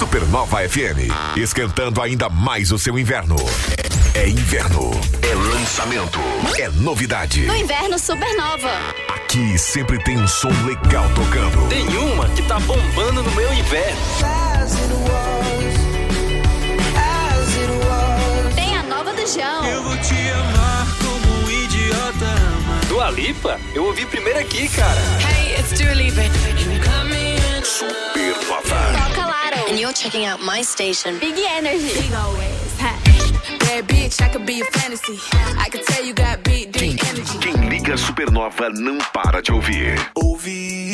Supernova FM, esquentando ainda mais o seu inverno. É inverno, é lançamento, é novidade. No inverno Supernova. Aqui sempre tem um som legal tocando. Tem uma que tá bombando no meu inverno. Tem a nova do João. Eu vou te amar como um idiota ama. Dua Lipa? Eu ouvi primeiro aqui, cara. Hey, it's Dua Lipa. Supernova. Toca Laro. And you're checking out my station. Big Energy. Bad bitch, I could be a fantasy. I could tell you got big, big energy. Quem liga Supernova não para de ouvir. Ouvir.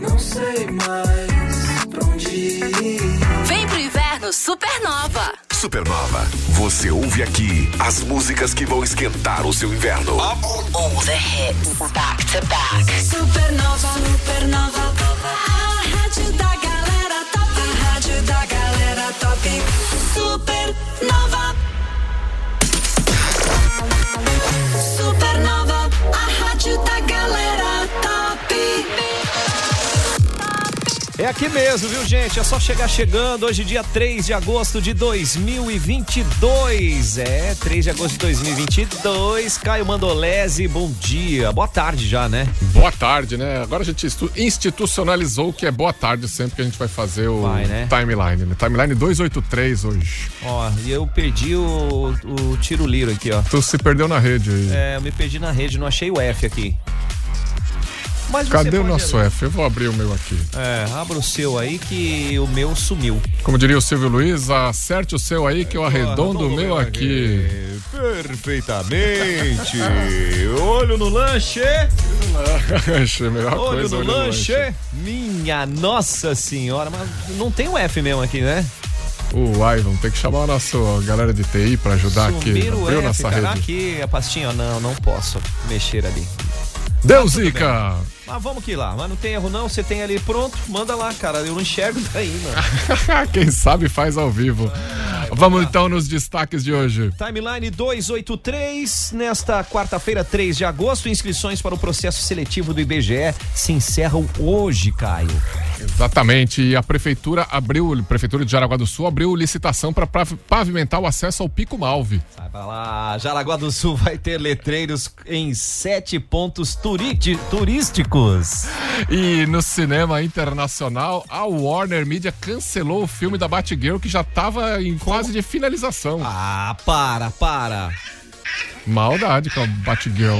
Não sei mais pra onde ir. Vem pro inverno Supernova. Supernova, você ouve aqui as músicas que vão esquentar o seu inverno. All the hits, back to back. Supernova, supernova. A rádio da galera top. A rádio da galera top. Supernova. Supernova, a rádio da galera É aqui mesmo, viu, gente? É só chegar chegando. Hoje, dia 3 de agosto de 2022. É, 3 de agosto de 2022. Caio Mandolese, bom dia. Boa tarde já, né? Boa tarde, né? Agora a gente institucionalizou que é boa tarde sempre que a gente vai fazer o Vai, né? timeline, né? Timeline 283 hoje. Ó, e eu perdi o, o tiro liro aqui, ó. Tu se perdeu na rede aí. É, eu me perdi na rede, não achei o F aqui. Mas Cadê o nosso F? Eu vou abrir o meu aqui. É, abra o seu aí que o meu sumiu. Como diria o Silvio Luiz, acerte o seu aí que eu arredondo o meu aqui. Perfeitamente. Olho no lanche. A melhor Olho coisa. no olho lanche. Minha nossa senhora, mas não tem um F mesmo aqui, né? O Ivan, tem que chamar a nossa galera de TI pra ajudar aqui. Sumiram o F, nossa cara. rede. Aqui a pastinha, ó, não, não posso mexer ali. Deu tudo zica! Mas vamos que lá, mas não tem erro não, você tem ali pronto, manda lá, cara, eu não enxergo daí, mano. Quem sabe faz ao vivo. Vamos então nos destaques de hoje. Timeline 283, nesta quarta-feira, 3 de agosto, inscrições para o processo seletivo do IBGE se encerram hoje, Caio. Exatamente. E a prefeitura abriu, a prefeitura de Jaraguá do Sul abriu licitação para pavimentar o acesso ao Pico Malve. Sai pra lá, Jaraguá do Sul vai ter letreiros em sete pontos turísticos. E no cinema internacional, a Warner Media cancelou o filme da Batgirl que já estava em fase de finalização. Ah, para, para. Maldade com a Batgirl.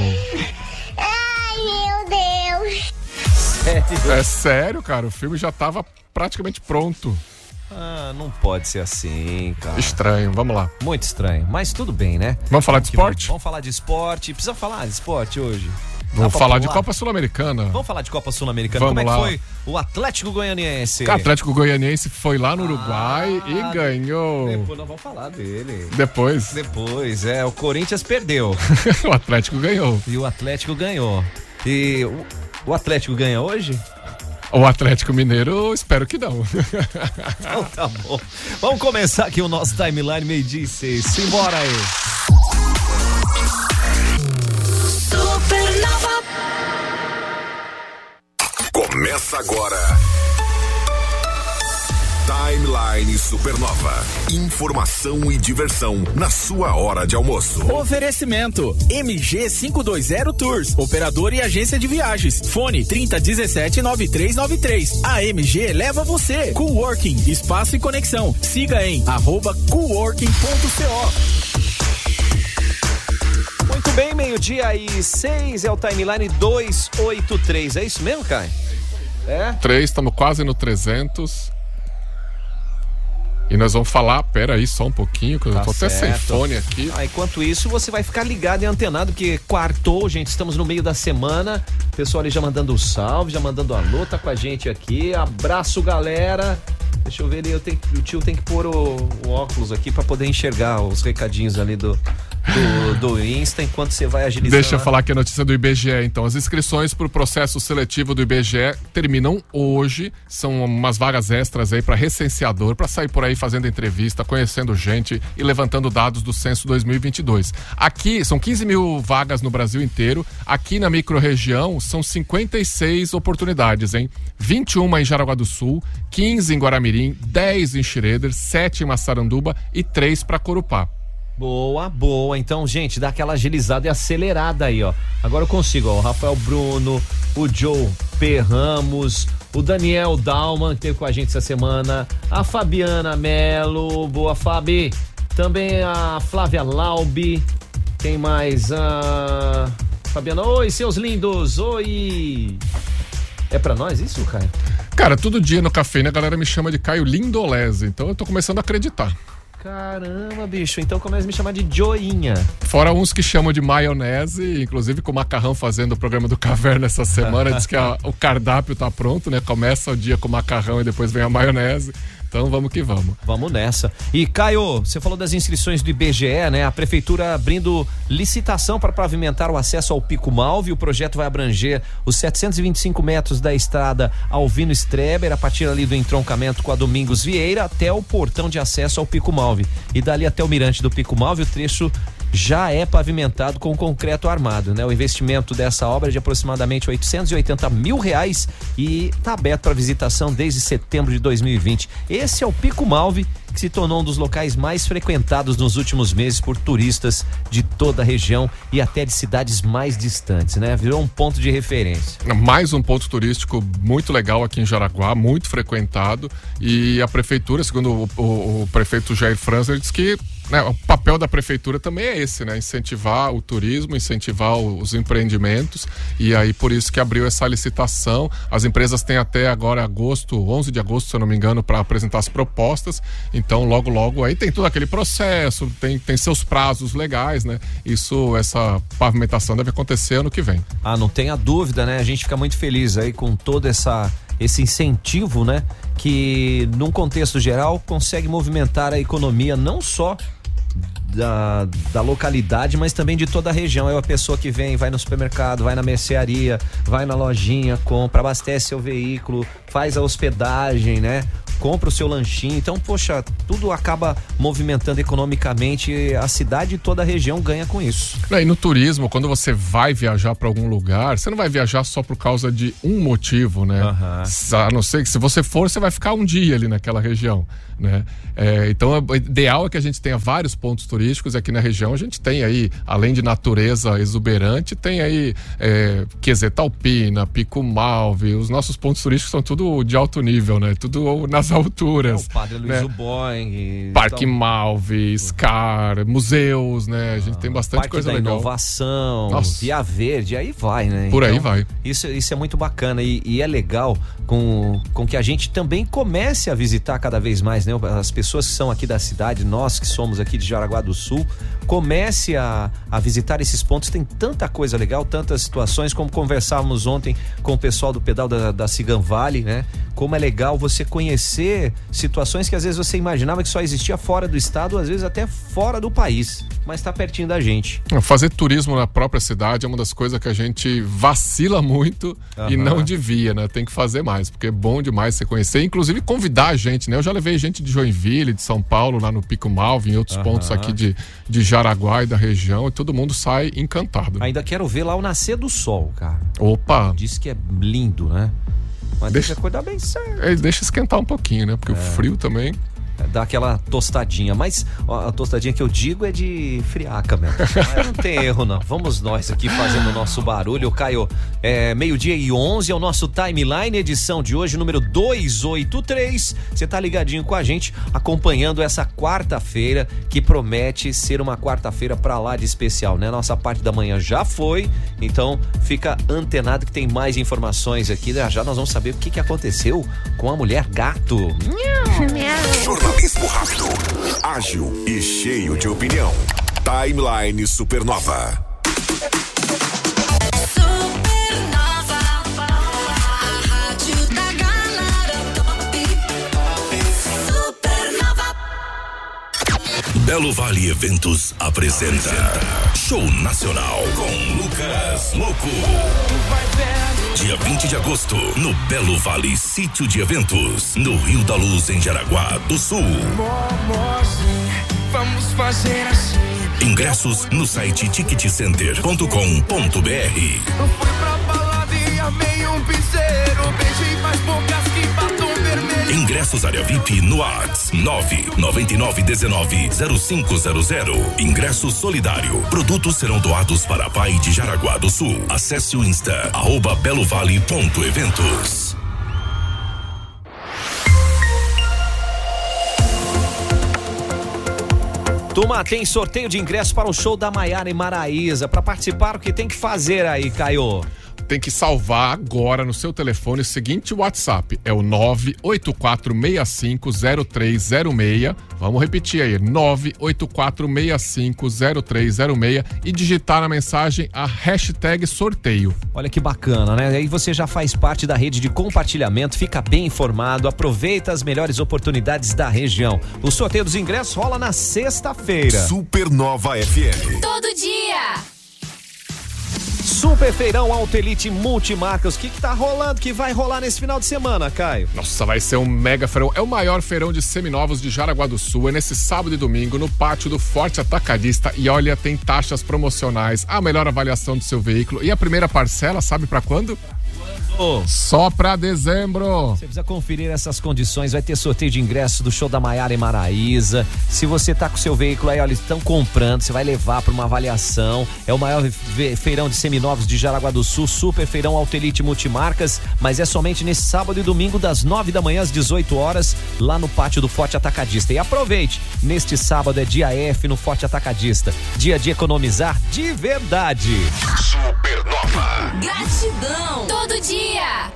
Sério? É sério, cara, o filme já estava praticamente pronto. Ah, não pode ser assim, cara. Estranho, vamos lá. Muito estranho, mas tudo bem, né? Vamos falar de vamos- esporte? Vamos falar de esporte. Precisa falar de esporte hoje. Vamos falar de pular? Copa Sul-Americana. Vamos falar de Copa Sul-Americana. Como é que foi o Atlético Goianiense? O Atlético Goianiense foi lá no Uruguai Ah, e ganhou. Depois nós vamos falar dele. Depois, Depois, é, o Corinthians perdeu o Atlético ganhou. e o Atlético ganhou. E o, o Atlético ganha hoje? O Atlético Mineiro, espero que não. Então tá bom. Vamos começar aqui o nosso timeline meio-dia e seis. Simbora aí. Começa agora. Timeline Supernova. Informação e diversão na sua hora de almoço. Oferecimento MG 520 Tours, operador e agência de viagens. Fone 3017 9393. A MG leva você. Coworking, espaço e conexão. Siga em arroba coworking.co. Muito bem, meio-dia e seis é o timeline 283. É isso mesmo, Caio? É? Três, estamos quase no 300. E nós vamos falar, pera aí só um pouquinho, que eu Tá tô até sem certo. fone aqui. Ah, enquanto isso, você vai ficar ligado e antenado, porque quartou, gente, estamos no meio da semana. O pessoal ali já mandando o salve, já mandando alô, tá com a gente aqui. Abraço, galera. Deixa eu ver ali, eu tenho, o tio tem que pôr o, o óculos aqui pra poder enxergar os recadinhos ali do, do, do Insta enquanto você vai agilizando. Deixa eu falar aqui a notícia do IBGE, então. As inscrições para o processo seletivo do IBGE terminam hoje. São umas vagas extras aí para recenseador, para sair por aí fazendo entrevista, conhecendo gente e levantando dados do censo 2022. Aqui são 15 mil vagas no Brasil inteiro. Aqui na microrregião são 56 oportunidades, hein? 21 em Jaraguá do Sul, 15 em Guaramirim, 10 em Schroeder, 7 em Massaranduba e 3 para Corupá. Boa, boa. Então, gente, dá aquela agilizada e acelerada aí, ó. Agora eu consigo, ó. O Rafael Bruno, o Joe P. Ramos, o Daniel Dalman, que teve com a gente essa semana, a Fabiana Melo, boa Fabi. Também a Flávia Laubi. Quem mais? A Fabiana, oi, seus lindos, oi. É pra nós isso, Caio? Cara, todo dia no cafeína a galera me chama de Caio Lindolese, então eu tô começando a acreditar. Caramba, bicho. Então começa a me chamar de Joinha. Fora uns que chamam de maionese, inclusive com o Macarrão fazendo o programa do Caverna essa semana, diz que a- o cardápio tá pronto, né? Começa o dia com macarrão e depois vem a maionese. Então vamos que vamos. Vamos nessa. E Caio, você falou das inscrições do IBGE, né? A prefeitura abrindo licitação para pavimentar o acesso ao Pico Malve. O projeto vai abranger os 725 metros da estrada Alvino Streber, a partir ali do entroncamento com a Domingos Vieira até o portão de acesso ao Pico Malve. E dali até o mirante do Pico Malve, o trecho já é pavimentado com concreto armado, né? O investimento dessa obra é de aproximadamente 880 mil reais e está aberto para visitação desde setembro de 2020. Esse é o Pico Malve, que se tornou um dos locais mais frequentados nos últimos meses por turistas de toda a região e até de cidades mais distantes, né? Virou um ponto de referência. Mais um ponto turístico muito legal aqui em Jaraguá, muito frequentado. E a prefeitura, segundo o, o- o prefeito Jair Franz, ele diz que né, o papel da prefeitura também é esse, né? Incentivar o turismo, incentivar os empreendimentos. E aí, por isso que abriu essa licitação. As empresas têm até agora agosto, 11 de agosto, se eu não me engano, para apresentar as propostas. Então, logo, logo, aí tem todo aquele processo, tem, tem seus prazos legais, né? Isso, essa pavimentação deve acontecer ano que vem. Ah, não tenha dúvida, né? A gente fica muito feliz aí com todo essa esse incentivo, né? Que num contexto geral consegue movimentar a economia não só da, da localidade, mas também de toda a região. É a pessoa que vem, vai no supermercado, vai na mercearia, vai na lojinha, compra, abastece seu veículo, faz a hospedagem, né? Compra o seu lanchinho. Então, poxa, tudo acaba movimentando economicamente a cidade e toda a região ganha com isso. Não, E no turismo, quando você vai viajar para algum lugar, você não vai viajar só por causa de um motivo, né? Aham. A não ser que se você for, você vai ficar um dia ali naquela região, né? É, então, o ideal é que a gente tenha vários pontos turísticos aqui na região. A gente tem aí, além de natureza exuberante, tem aí é, Quesetalpina, Pico Malve. Os nossos pontos turísticos são tudo de alto nível, né? Tudo nas alturas. É o Padre Luiz né? Boing. Parque Malve, Scar, museus, né? A gente tem bastante Parque coisa da legal. Inovação, Nossa. Via Verde, aí vai, né? Por aí vai. Isso, isso é muito bacana e, e é legal com, com que a gente também comece a visitar cada vez mais, né? As pessoas que são aqui da cidade, nós que somos aqui de Jaraguá do Sul, comece a, a visitar esses pontos. Tem tanta coisa legal, tantas situações, como conversávamos ontem com o pessoal do pedal da, da Cigan Valley, né? Como é legal você conhecer situações que às vezes você imaginava que só existia fora do estado, às vezes até fora do país, mas tá pertinho da gente. Fazer turismo na própria cidade é uma das coisas que a gente vacila muito e Aham. não devia, né? Tem que fazer mais, porque é bom demais você conhecer, inclusive convidar a gente, né? Eu já levei gente de Joinville, de São Paulo, lá no Pico Malve, em outros Aham. pontos aqui de, de Jaraguá e da região, e todo mundo sai encantado. Ainda quero ver lá o nascer do sol, cara. Opa! Diz que é lindo, né? Mas Deixa- tem que acordar bem certo. É, deixa esquentar um pouquinho, né? Porque o frio também. Dá aquela tostadinha. Mas a tostadinha que eu digo é de friaca mesmo. Não tem erro, não. Vamos nós aqui fazendo o nosso barulho. Caio, é, meio-dia e 11 é o nosso timeline, edição de hoje, número 283. Você tá ligadinho com a gente, acompanhando essa quarta-feira, que promete ser uma quarta-feira pra lá de especial, né? Nossa parte da manhã já foi, então fica antenado que tem mais informações aqui. Já já nós vamos saber o que, que aconteceu com a mulher gato. Jornalismo rápido, ágil e cheio de opinião. Timeline Supernova. Supernova, a rádio da galera top. Supernova. Belo Vale Eventos apresenta Show Nacional com Lucas Louco. Dia 20 de agosto, no Belo Vale Sítio de Eventos, no Rio da Luz, em Jaraguá do Sul. Vamos fazer assim. Ingressos no site ticketcenter.com.br. Eu fui pra balada e amei um piseiro. Beijei mais vermelho. Ingressos área VIP no ATS 999190500. Ingresso solidário. Produtos serão doados para a Pai de Jaraguá do Sul. Acesse o Insta, arroba belovale.eventos. Turma, tem sorteio de ingresso para o show da Maiara e Maraíza. Para participar, o que tem que fazer aí, Caio? Tem que salvar agora no seu telefone o seguinte WhatsApp: é o 984650306. Vamos repetir aí: 984650306 e digitar na mensagem a hashtag sorteio. Olha que bacana, né? Aí você já faz parte da rede de compartilhamento, fica bem informado, aproveita as melhores oportunidades da região. O sorteio dos ingressos rola na sexta-feira. Supernova FM. Todo dia. Super Feirão Auto Elite Multimarcas. O que, que tá rolando, que vai rolar nesse final de semana, Caio? Nossa, vai ser um mega feirão. É o maior feirão de seminovos de Jaraguá do Sul. É nesse sábado e domingo no pátio do Forte Atacadista. E olha, tem taxas promocionais, a melhor avaliação do seu veículo. E a primeira parcela, sabe para quando? Só pra dezembro. Você precisa conferir essas condições. Vai ter sorteio de ingresso do show da Maiara e Maraíza. Se você tá com seu veículo aí, olha, eles estão comprando, você vai levar para uma avaliação. É o maior feirão de seminovos de Jaraguá do Sul, Super Feirão Autelite Multimarcas, mas é somente nesse sábado e domingo das 9 da manhã às 18 horas, lá no pátio do Forte Atacadista. E aproveite, neste sábado é dia F no Forte Atacadista. Dia de economizar de verdade. Supernova. Gratidão. Todo dia. Yeah.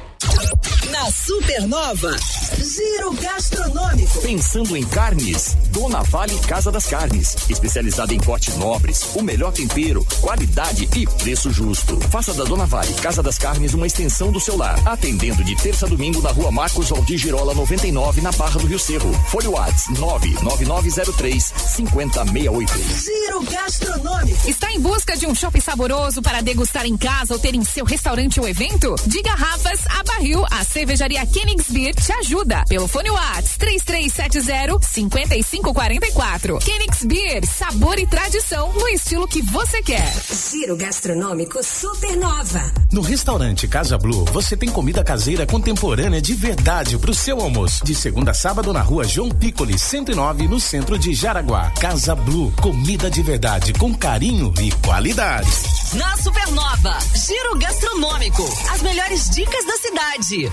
Na Supernova, Giro Gastronômico. Pensando em carnes? Dona Vale Casa das Carnes. Especializada em cortes nobres, o melhor tempero, qualidade e preço justo. Faça da Dona Vale Casa das Carnes uma extensão do seu lar. Atendendo de terça a domingo na rua Marcos Valdir Girola 99, na Barra do Rio Cerro. Folhe Whats 99903 5068. Giro Gastronômico. Está em busca de um shopping saboroso para degustar em casa ou ter em seu restaurante ou evento? De garrafas a barril, a cervejaria Königsbeer te ajuda. Pelo fone Whats 3370-5544. Königsbeer, sabor e tradição no estilo que você quer. Giro Gastronômico Supernova. No restaurante Casa Blue, você tem comida caseira contemporânea de verdade pro seu almoço. De segunda a sábado na rua João Piccoli, 109, no centro de Jaraguá. Casa Blue, comida de verdade com carinho e qualidade. Na Supernova, Giro Gastronômico. As melhores dicas da cidade.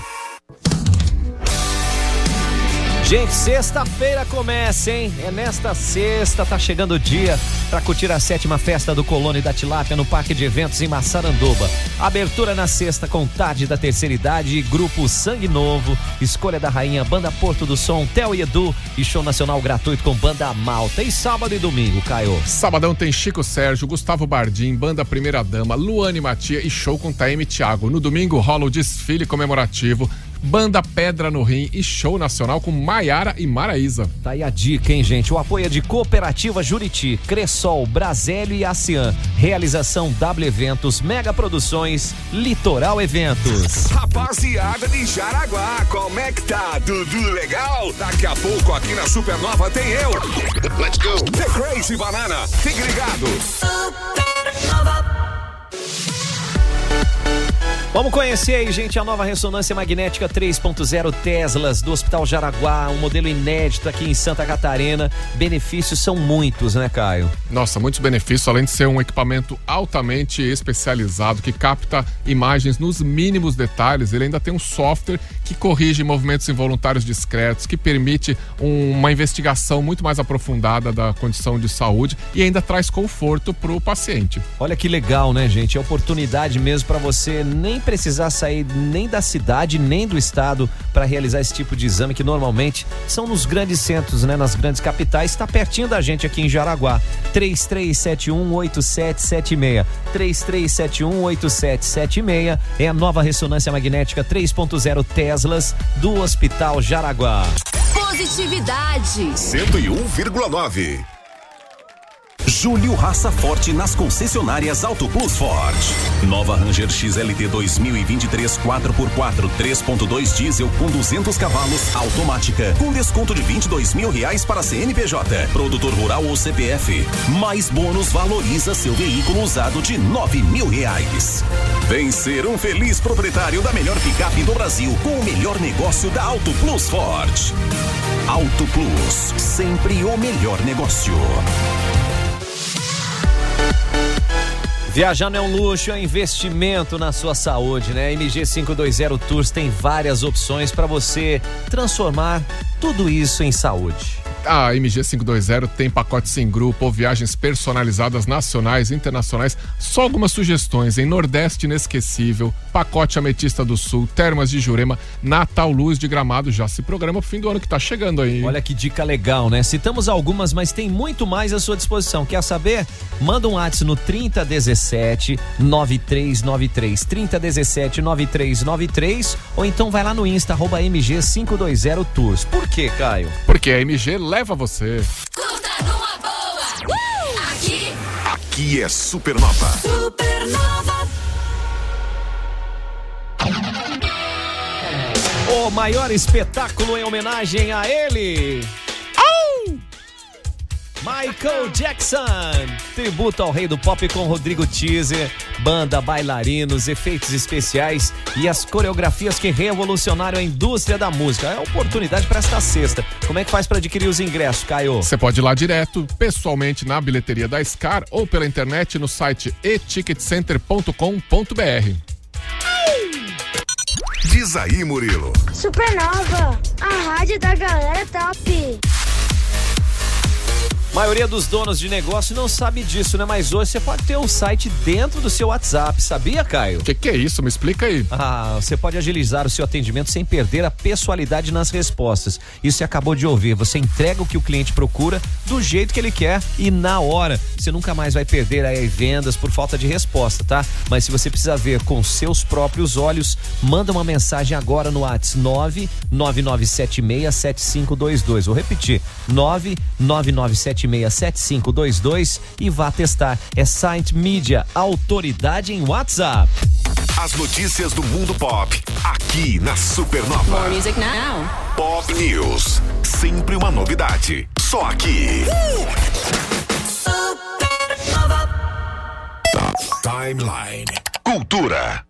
Gente, sexta-feira começa, hein? É nesta sexta, tá chegando o dia para curtir a sétima festa do Colônia da Tilápia no Parque de Eventos em Massaranduba. Abertura na sexta com Tarde da Terceira Idade, Grupo Sangue Novo, Escolha da Rainha, Banda Porto do Som, Theo e Edu e show nacional gratuito com Banda Malta. E sábado e domingo, Caio. Sabadão tem Chico Sérgio, Gustavo Bardim, Banda Primeira Dama, Luane Matia e show com Taime Thiago. No domingo rola o desfile comemorativo, Banda Pedra no Rim e show nacional com Maiara e Maraíza. Tá aí a dica, hein, gente? O apoio é de Cooperativa Juriti, Cressol, Brasélio e ASEAN. Realização W Eventos, Mega Produções, Litoral Eventos. Rapaziada de Jaraguá, como é que tá? Tudo legal? Daqui a pouco aqui na Supernova tem eu. Let's go. The Crazy Banana. Fique ligado. Vamos conhecer aí, gente, a nova ressonância magnética 3.0 Teslas do Hospital Jaraguá, um modelo inédito aqui em Santa Catarina. Benefícios são muitos, né, Caio? Nossa, muitos benefícios, além de ser um equipamento altamente especializado que capta imagens nos mínimos detalhes, ele ainda tem um software que corrige movimentos involuntários discretos, que permite um- uma investigação muito mais aprofundada da condição de saúde e ainda traz conforto para o paciente. Olha que legal, né, gente? É oportunidade mesmo para você nem precisar sair nem da cidade, nem do estado para realizar esse tipo de exame que normalmente são nos grandes centros, né, nas grandes capitais. Está pertinho da gente aqui em Jaraguá. 33718776. 33718776 é a nova ressonância magnética 3.0 Teslas do Hospital Jaraguá. Positividade. 101,9. Julho Raça Forte nas concessionárias Auto Plus Ford. Nova Ranger XLT 2023 4x4 3.2 diesel com 200 cavalos automática com desconto de 22 mil reais para CNPJ, produtor rural ou CPF. Mais bônus valoriza seu veículo usado de 9 mil reais. Vem ser um feliz proprietário da melhor picape do Brasil com o melhor negócio da Auto Plus Ford. Auto Plus, sempre o melhor negócio. Viajar não é um luxo, é um investimento na sua saúde, né? MG 520 Tours tem várias opções para você transformar tudo isso em saúde. A MG 520 tem pacotes em grupo ou viagens personalizadas nacionais e internacionais. Só algumas sugestões em Nordeste Inesquecível, Pacote Ametista do Sul, Termas de Jurema, Natal Luz de Gramado. Já se programa pro fim do ano que tá chegando aí. Olha que dica legal, né? Citamos algumas, mas tem muito mais à sua disposição. Quer saber? Manda um WhatsApp no 3017 9393. 3017 9393 ou então vai lá no Insta arroba MG 520 Tours. Por quê, Caio? Porque a MG leva você. Curta numa boa. Uh! Aqui. Aqui é Supernova. Supernova. O maior espetáculo em homenagem a ele. Michael Jackson, tributo ao rei do pop com Rodrigo Teaser, banda, bailarinos, efeitos especiais e as coreografias que revolucionaram a indústria da música. É oportunidade para esta sexta. Como é que faz para adquirir os ingressos, Caio? Você pode ir lá direto, pessoalmente na bilheteria da Scar ou pela internet no site eticketcenter.com.br. Diz aí, Murilo. Supernova, a rádio da galera top. A maioria dos donos de negócio não sabe disso, né? Mas hoje você pode ter um site dentro do seu WhatsApp, sabia, Caio? O que, que é isso? Me explica aí. Ah, você pode agilizar o seu atendimento sem perder a pessoalidade nas respostas. Isso você acabou de ouvir. Você entrega o que o cliente procura do jeito que ele quer e na hora. Você nunca mais vai perder aí vendas por falta de resposta, tá? Mas se você precisa ver com seus próprios olhos, manda uma mensagem agora no WhatsApp 999767522. Vou repetir: 999767522 e vá testar. É Site Media, autoridade em WhatsApp. As notícias do mundo pop, aqui na Supernova. More music now. Pop News, sempre uma novidade. Só aqui. Timeline. Cultura.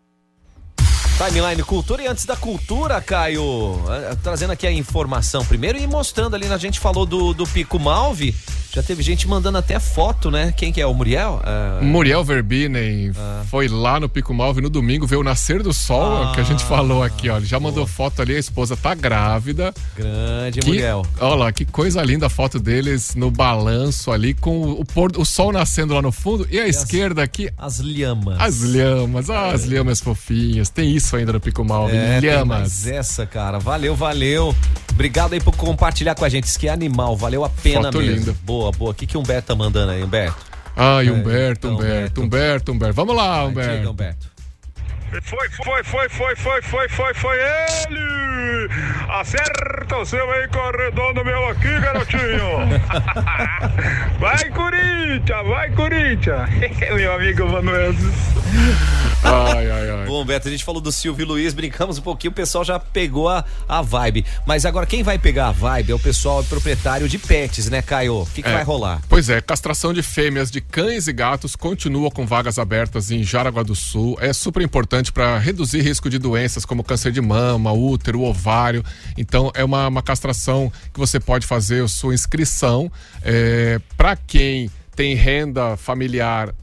Timeline Cultura e antes da cultura, Caio, eh, trazendo aqui a informação primeiro e mostrando ali, a gente falou do, do Pico Malve, já teve gente mandando até foto, né? Quem que é? O Muriel? Ah, Muriel Verbinen foi lá no Pico Malve no domingo, ver o nascer do sol, Ah, que a gente falou aqui, ó. Ele já mandou foto ali, a esposa tá grávida. grande Que, Muriel. olha lá, que coisa linda a foto deles no balanço ali, com o, pôr, o sol nascendo lá no fundo e a esquerda aqui, As lhamas. as lhamas, ah, as lhamas fofinhas. Tem isso ainda no Pico Malve, É, lhamas. essa, cara. Valeu, valeu. Obrigado aí por compartilhar com a gente. Isso que é animal, valeu a pena Foto mesmo. linda. Boa, boa. O que, que o Humberto tá mandando aí, Humberto? Ai, É, Humberto, então, Humberto, Humberto, Humberto. Vamos lá, Vai, Humberto. diga, Humberto. Foi, foi, foi, foi, foi, foi, foi, foi ele! Acerta o seu aí corredondo meu aqui, garotinho! vai, Corinthians! Vai, Corinthians! meu amigo Manuel. Ai, ai, ai. Bom, Beto, a gente falou do Silvio Luiz, brincamos um pouquinho, o pessoal já pegou a, a vibe. Mas agora quem vai pegar a vibe é o pessoal proprietário de pets, né, Caio? O que, que É. vai rolar? Pois é, castração de fêmeas de cães e gatos continua com vagas abertas em Jaraguá do Sul. É super importante para reduzir risco de doenças como câncer de mama, útero, ovário. Então, é uma, uma castração que você pode fazer a sua inscrição. É, para quem tem renda familiar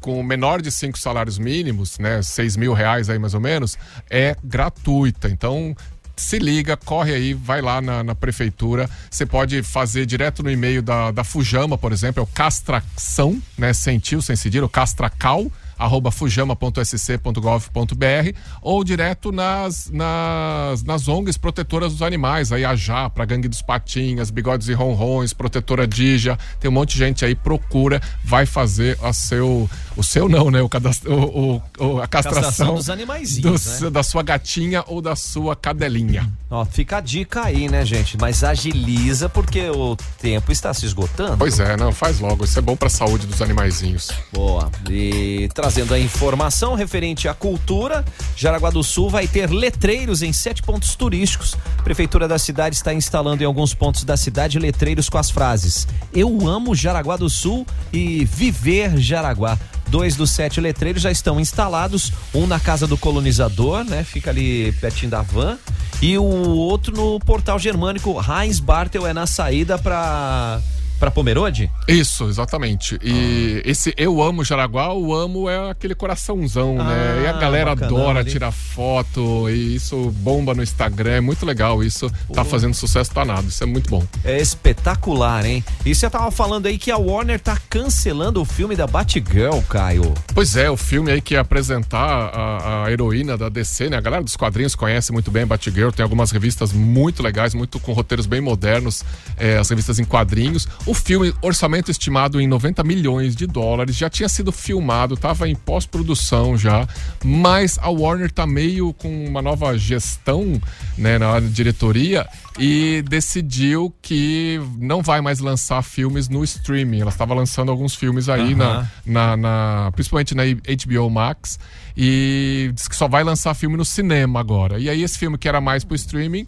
com menor de cinco salários mínimos, né, seis mil reais aí mais ou menos, é gratuita. Então se liga, corre aí, vai lá na, na prefeitura. Você pode fazer direto no e-mail da, da Fujama, por exemplo, é o castração, né, sem tio, sem cedilha, o castracal arroba fujama.sc.gov.br ou direto nas, nas, nas ONGs protetoras dos animais, aí a Já, pra Gangue dos Patinhas, Bigodes e Ronrons, Protetora Dija, tem um monte de gente aí, procura, vai fazer a seu, o seu não, né, o, cadastro, o, o- a castração, Castração dos animaizinhos, do- né? da sua gatinha ou da sua cadelinha. Ó, fica a dica aí, né, gente? Mas agiliza porque o tempo está se esgotando. Pois é, não, faz logo. Isso é bom pra saúde dos animaizinhos. Boa. E trazendo a informação referente à cultura, Jaraguá do Sul vai ter letreiros em sete pontos turísticos. A Prefeitura da cidade está instalando em alguns pontos da cidade letreiros com as frases Eu amo Jaraguá do Sul e Viver Jaraguá. Dois dos sete letreiros já estão instalados, um na casa do colonizador, né? Fica ali pertinho da van. E o outro no portal germânico Heinz Bartel é na saída para para Pomerode? Isso, exatamente. E esse Eu Amo Jaraguá, o amo é aquele coraçãozão, né? E a Ah, galera bacana, adora ali. tirar foto, e isso bomba no Instagram, é muito legal isso. Tá fazendo sucesso danado, isso é muito bom. É espetacular, hein? E você tava falando aí que a Warner tá cancelando o filme da Batgirl, Caio. Pois é, o filme aí que ia apresentar a, a heroína da DC, né? A galera dos quadrinhos conhece muito bem a Batgirl, tem algumas revistas muito legais, muito com roteiros bem modernos, é, as revistas em quadrinhos. O filme, orçamento estimado em 90 milhões de dólares, já tinha sido filmado, tava em pós-produção já, mas a Warner tá meio com uma nova gestão, né, na diretoria e decidiu que não vai mais lançar filmes no streaming. Ela estava lançando alguns filmes aí na, Aham. na, na- principalmente na HBO Max e diz que só vai lançar filme no cinema agora. E aí esse filme que era mais pro streaming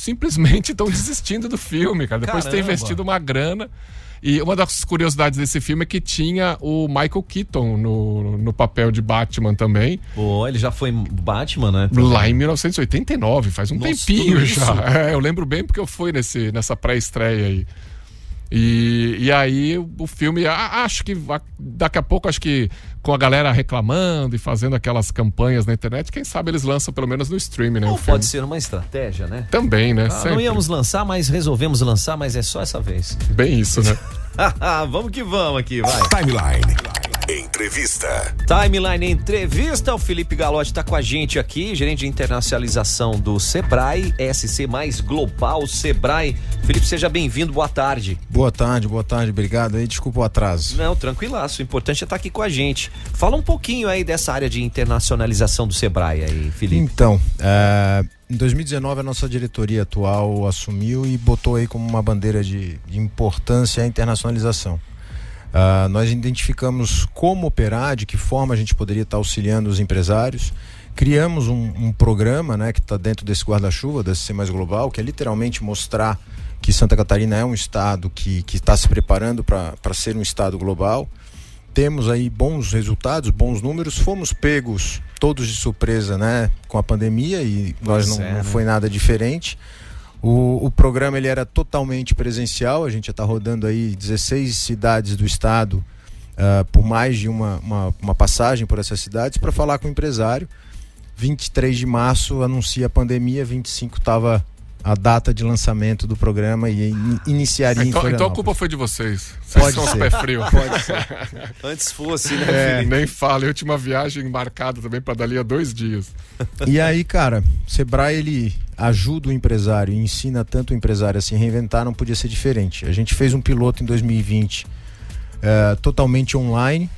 simplesmente estão desistindo do filme, cara. Depois de ter Caramba. investido uma grana. E uma das curiosidades desse filme é que tinha o Michael Keaton no, no papel de Batman também. Pô, ele já foi Batman, né? Lá em 1989, faz um Nossa, tempinho já. É, eu lembro bem porque eu fui nesse, nessa pré-estreia aí. E, e aí o filme, acho que daqui a pouco, acho que com a galera reclamando e fazendo aquelas campanhas na internet, quem sabe eles lançam pelo menos no streaming, né? Ou pode ser uma estratégia, né? Também, né? Ah, não íamos lançar, mas resolvemos lançar, mas é só essa vez. Bem isso, né? vamos que vamos aqui, vai. Timeline. Entrevista. Timeline Entrevista, o Felipe Galotti está com a gente aqui, gerente de internacionalização do Sebrae, SC mais global, Sebrae. Felipe, seja bem-vindo, boa tarde. Boa tarde, boa tarde, obrigado aí, desculpa o atraso. Não, tranquilaço, o importante é estar aqui com a gente. Fala um pouquinho aí dessa área de internacionalização do Sebrae aí, Felipe. Então, é, em 2019 a nossa diretoria atual assumiu e botou aí como uma bandeira de, de importância a internacionalização. Ah, nós identificamos como operar, de que forma a gente poderia estar auxiliando os empresários. Criamos um, um programa né, que está dentro desse guarda-chuva, desse Ser Mais Global, que é literalmente mostrar que Santa Catarina é um estado que que está se preparando para ser um estado global. Temos aí bons resultados, bons números. Fomos pegos todos de surpresa né, com a pandemia e nós não, é, não né? foi nada diferente. O, o programa ele era totalmente presencial, a gente já está rodando aí 16 cidades do estado ah, por mais de uma, uma, uma passagem por essas cidades para falar com o empresário. 23 de março anuncia a pandemia, 25 estava a data de lançamento do programa e in- iniciaria em Então, então a culpa foi de vocês. Vocês Pode são os ser. pé frio. Pode ser. Antes fosse, né, É, nem fala. Eu tinha uma viagem marcada também para dali a dois dias. E aí, cara, Sebrae ele ajuda o empresário e ensina tanto o empresário a se reinventar, não podia ser diferente. A gente fez um piloto em 2020 eh, totalmente online.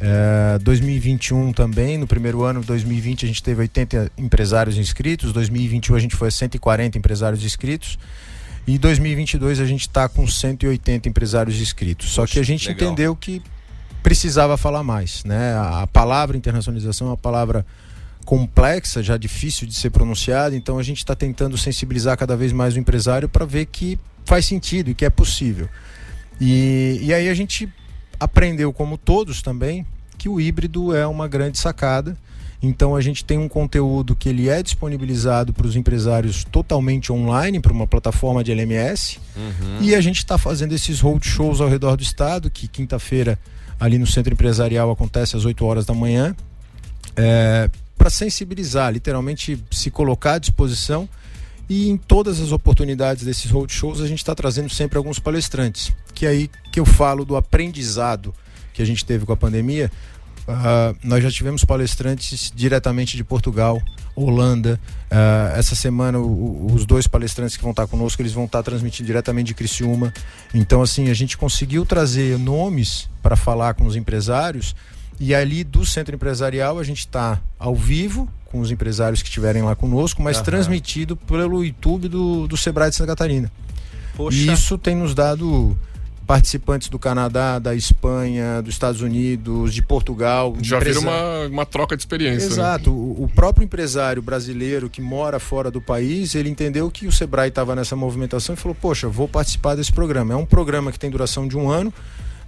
Eh, 2021 também, no primeiro ano, 2020 a gente teve 80 empresários inscritos, 2021 a gente foi a 140 empresários inscritos. E 2022 a gente está com 180 empresários inscritos. Só que a gente legal. entendeu que precisava falar mais, né? A, a palavra internacionalização é uma palavra complexa, já difícil de ser pronunciada, então a gente está tentando sensibilizar cada vez mais o empresário para ver que faz sentido e que é possível. E, e aí a gente aprendeu, como todos também, que o híbrido é uma grande sacada. Então a gente tem um conteúdo que ele é disponibilizado para os empresários totalmente online, para uma plataforma de LMS. E a gente está fazendo esses roadshows ao redor do estado, que quinta-feira ali no centro empresarial acontece às 8 horas da manhã, para sensibilizar, literalmente se colocar à disposição. E em todas as oportunidades desses roadshows a gente está trazendo sempre alguns palestrantes. Que é aí que eu falo do aprendizado que a gente teve com a pandemia. Ah, nós já tivemos palestrantes diretamente de Portugal, Holanda. Ah, essa semana o- os dois palestrantes que vão estar conosco eles vão estar transmitindo diretamente de Criciúma. Então assim a gente conseguiu trazer nomes para falar com os empresários E ali do centro empresarial a gente está ao vivo com os empresários que estiverem lá conosco, mas Aham. transmitido pelo YouTube do, do Sebrae de Santa Catarina. Poxa. E isso tem nos dado participantes do Canadá, da Espanha, dos Estados Unidos, de Portugal. Já vira empresa- uma, uma troca de experiência. né? Exato. O, o próprio empresário brasileiro que mora fora do país, ele entendeu que o Sebrae estava nessa movimentação e falou: Poxa, vou participar desse programa. É um programa que tem duração de um ano.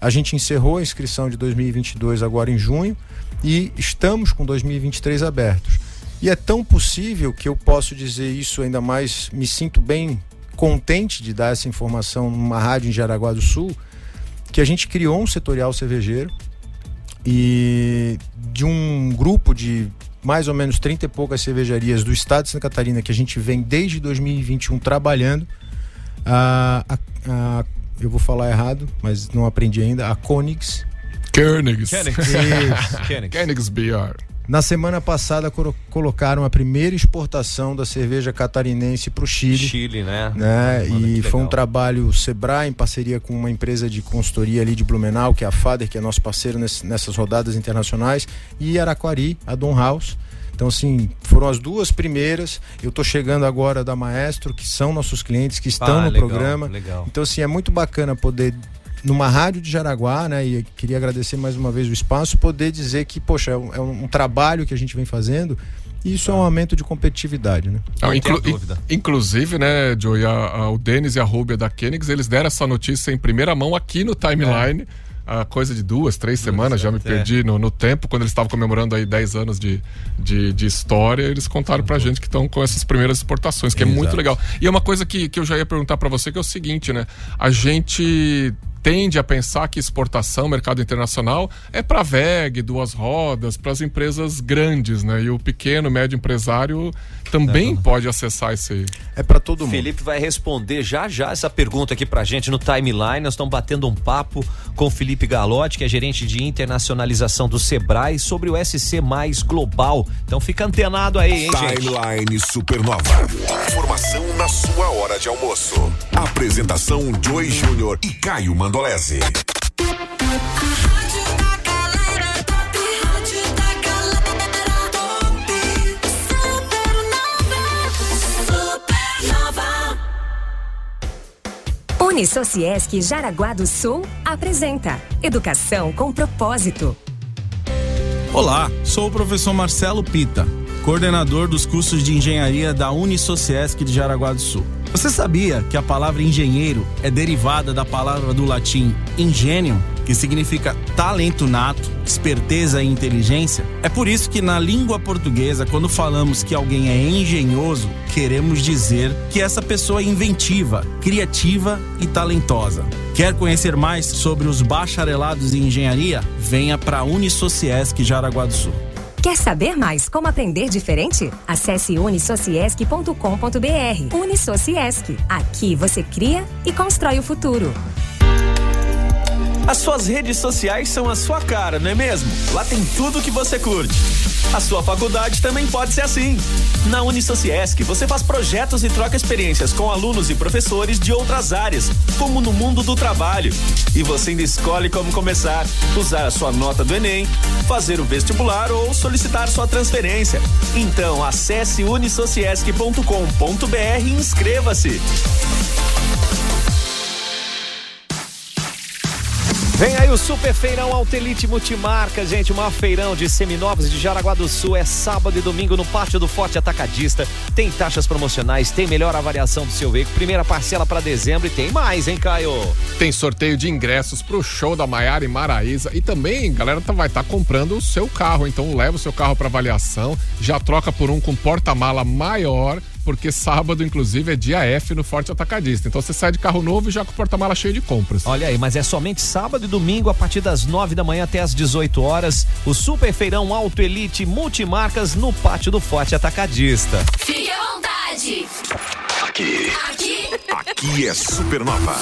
A gente encerrou a inscrição de 2022 agora em junho e estamos com 2023 abertos. E é tão possível que eu posso dizer isso ainda mais, me sinto bem contente de dar essa informação numa rádio em Jaraguá do Sul, que a gente criou um setorial cervejeiro e de um grupo de mais ou menos 30 e poucas cervejarias do estado de Santa Catarina que a gente vem desde 2021 trabalhando. A, a- a- eu vou falar errado, mas não aprendi ainda. A Koenigs. Koenigs. Isso. Koenigs BR. Na semana passada colo- colocaram a primeira exportação da cerveja catarinense para o Chile. Chile, né? né? Mano, e foi um trabalho Sebrae em parceria com uma empresa de consultoria ali de Blumenau, que é a Fader, que é nosso parceiro nesse- nessas rodadas internacionais, e Araquari, a Don House. Então, assim, foram as duas primeiras. Eu tô chegando agora da Maestro, que são nossos clientes, que estão Ah, no legal, programa. legal. Então, assim, é muito bacana poder, numa rádio de Jaraguá, né? E queria agradecer mais uma vez o espaço, poder dizer que, poxa, é um, é um trabalho que a gente vem fazendo. E isso é um aumento de competitividade, né? Ah, inclu- in- inclusive, né, Joey, a- a- o Denis e a Rúbia da Koenigs, eles deram essa notícia em primeira mão aqui no timeline. A coisa de duas, três semanas, já me é. perdi no, no tempo, quando eles estavam comemorando aí 10 anos de, de, de história, eles contaram pra gente que estão com essas primeiras exportações, que é muito legal. E é uma coisa que, que eu já ia perguntar pra você, que é o seguinte, né? A gente tende a pensar que exportação, mercado internacional, é para VEG, duas rodas, para as empresas grandes, né? E o pequeno, médio empresário também pode acessar esse. É para todo mundo. Felipe vai responder já já essa pergunta aqui pra gente no timeline. Nós estamos batendo um papo com o Felipe Galotti, que é gerente de internacionalização do Sebrae, sobre o SC Mais Global. Então fica antenado aí, hein, gente? Timeline Supernova. Informação na sua hora de almoço. Apresentação Joey Júnior e Caio Mandolese. Unisociesc Jaraguá do Sul apresenta Educação com Propósito. Olá, sou o professor Marcelo Pita, coordenador dos cursos de engenharia da Unisociesc de Jaraguá do Sul. Você sabia que a palavra engenheiro é derivada da palavra do latim ingenium, que significa talento nato, esperteza e inteligência? É por isso que na língua portuguesa, quando falamos que alguém é engenhoso, queremos dizer que essa pessoa é inventiva, criativa e talentosa. Quer conhecer mais sobre os bacharelados em engenharia? Venha para a Unisociesc Jaraguá do Sul. Quer saber mais como aprender diferente? Acesse unisociesc.com.br. Unisociesc. Aqui você cria e constrói o futuro. As suas redes sociais são a sua cara, não é mesmo? Lá tem tudo que você curte. A sua faculdade também pode ser assim. Na Unisociesc, você faz projetos e troca experiências com alunos e professores de outras áreas, como no mundo do trabalho. E você ainda escolhe como começar, usar a sua nota do Enem, fazer o vestibular ou solicitar sua transferência. Então, acesse unisociesc.com.br e inscreva-se. Vem aí o Super Feirão Altelite Multimarca, gente. O maior feirão de seminovos de Jaraguá do Sul é sábado e domingo no Pátio do Forte Atacadista. Tem taxas promocionais, tem melhor avaliação do seu veículo, primeira parcela para dezembro e tem mais, hein, Caio? Tem sorteio de ingressos pro show da Maiara e Maraísa. E também, galera, tá, vai estar comprando o seu carro. Então leva o seu carro para avaliação, já troca por um com porta-mala maior, porque sábado, inclusive, é dia F no Forte Atacadista. Então você sai de carro novo e já com o porta-mala cheio de compras. Olha aí, mas é somente sábado e domingo, a partir das 9 da manhã até as 18 horas. O Super Feirão Auto Elite Multimarcas no Pátio do Forte Atacadista. Fique à vontade. Aqui. Aqui. Aqui é Supernova.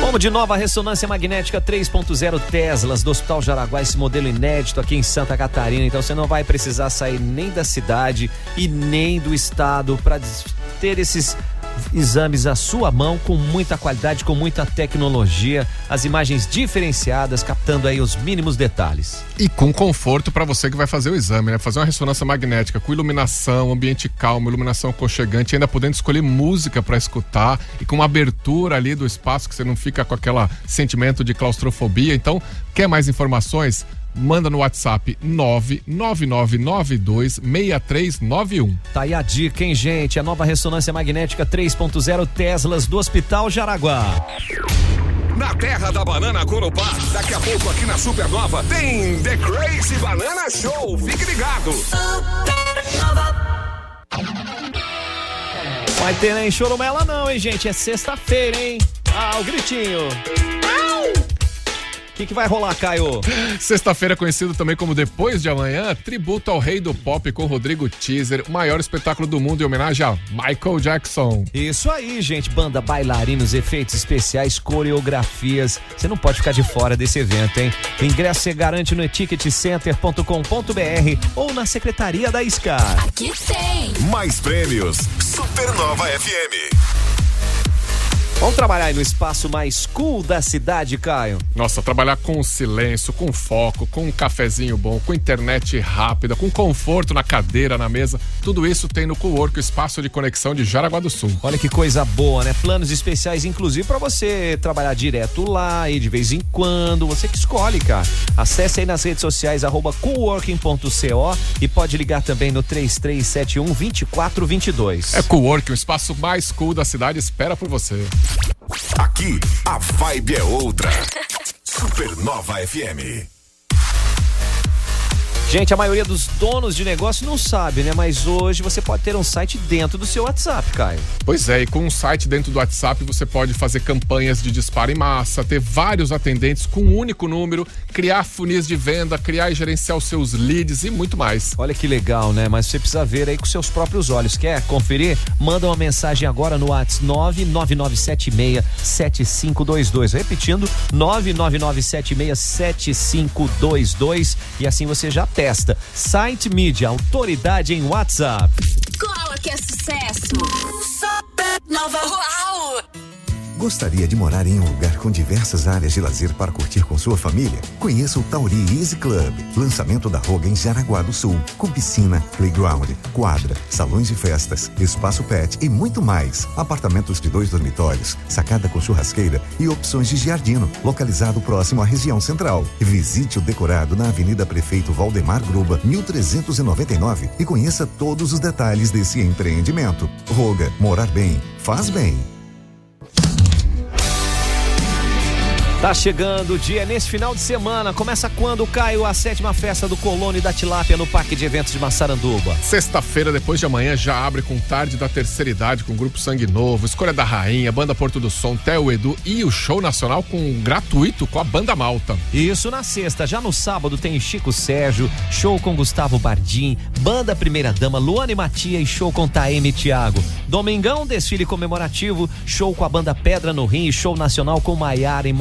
Vamos de nova ressonância magnética 3.0 Teslas do Hospital Jaraguá, esse modelo inédito aqui em Santa Catarina. Então você não vai precisar sair nem da cidade e nem do estado para ter esses exames à sua mão com muita qualidade, com muita tecnologia, as imagens diferenciadas, captando aí os mínimos detalhes. E com conforto para você que vai fazer o exame, né? Fazer uma ressonância magnética com iluminação, ambiente calmo, iluminação aconchegante, ainda podendo escolher música para escutar e com uma abertura ali do espaço que você não fica com aquele sentimento de claustrofobia. Então, quer mais informações? Manda no WhatsApp 999926391. Tá aí a dica, hein, gente? A nova ressonância magnética 3.0 Teslas do Hospital Jaraguá. Na terra da banana Corupá, daqui a pouco aqui na Supernova tem The Crazy Banana Show. Fique ligado. Vai ter nem chorumela não, hein, gente? É sexta-feira, hein? Ah, o gritinho. O que, que vai rolar, Caio? Sexta-feira, conhecido também como Depois de Amanhã, tributo ao rei do pop com Rodrigo Teaser, o maior espetáculo do mundo em homenagem a Michael Jackson. Isso aí, gente. Banda, bailarinos, efeitos especiais, coreografias. Você não pode ficar de fora desse evento, hein? O ingresso você garante no eticketcenter.com.br ou na secretaria da SCAR. Aqui tem. Mais prêmios. Supernova FM. Vamos trabalhar aí no espaço mais cool da cidade, Caio. Nossa, trabalhar com silêncio, com foco, com um cafezinho bom, com internet rápida, com conforto na cadeira, na mesa, tudo isso tem no Cowork, o espaço de conexão de Jaraguá do Sul. Olha que coisa boa, né? Planos especiais, inclusive, para você trabalhar direto lá e de vez em quando. Você que escolhe, cara. Acesse aí nas redes sociais, arroba coworking.co e pode ligar também no 3371 2422. É Cowork, o espaço mais cool da cidade, espera por você. Aqui, a vibe é outra. Supernova FM. Gente, a maioria dos donos de negócio não sabe, né? Mas hoje você pode ter um site dentro do seu WhatsApp, Caio. Pois é, e com um site dentro do WhatsApp você pode fazer campanhas de disparo em massa, ter vários atendentes com um único número, criar funis de venda, criar e gerenciar os seus leads e muito mais. Olha que legal, né? Mas você precisa ver aí com seus próprios olhos. Quer conferir? Manda uma mensagem agora no WhatsApp 999767522. Repetindo, 999767522 e assim você já testa. Site Media, autoridade em WhatsApp. Cola que é sucesso. Supernova. Uau! Gostaria de morar em um lugar com diversas áreas de lazer para curtir com sua família? Conheça o Tauri Easy Club, lançamento da Roga em Jaraguá do Sul, com piscina, playground, quadra, salões de festas, espaço pet e muito mais. Apartamentos de dois dormitórios, sacada com churrasqueira e opções de giardino, localizado próximo à região central. Visite o decorado na Avenida Prefeito Valdemar Gruba, 1399 e conheça todos os detalhes desse empreendimento. Roga, morar bem, faz bem. Tá chegando o dia nesse final de semana. Começa quando, Caio, a sétima festa do Colônia e da Tilápia no Parque de Eventos de Massaranduba. Sexta-feira, depois de amanhã, já abre com tarde da terceira idade, com o Grupo Sangue Novo, Escolha da Rainha, Banda Porto do Som, Theo Edu e o show nacional com gratuito com a Banda Malta. Isso na sexta. Já no sábado tem Chico Sérgio, show com Gustavo Bardim, Banda Primeira Dama, Luana e Matia e show com Taeme e Thiago. Domingão, desfile comemorativo, show com a Banda Pedra no Rim e show nacional com Maiara em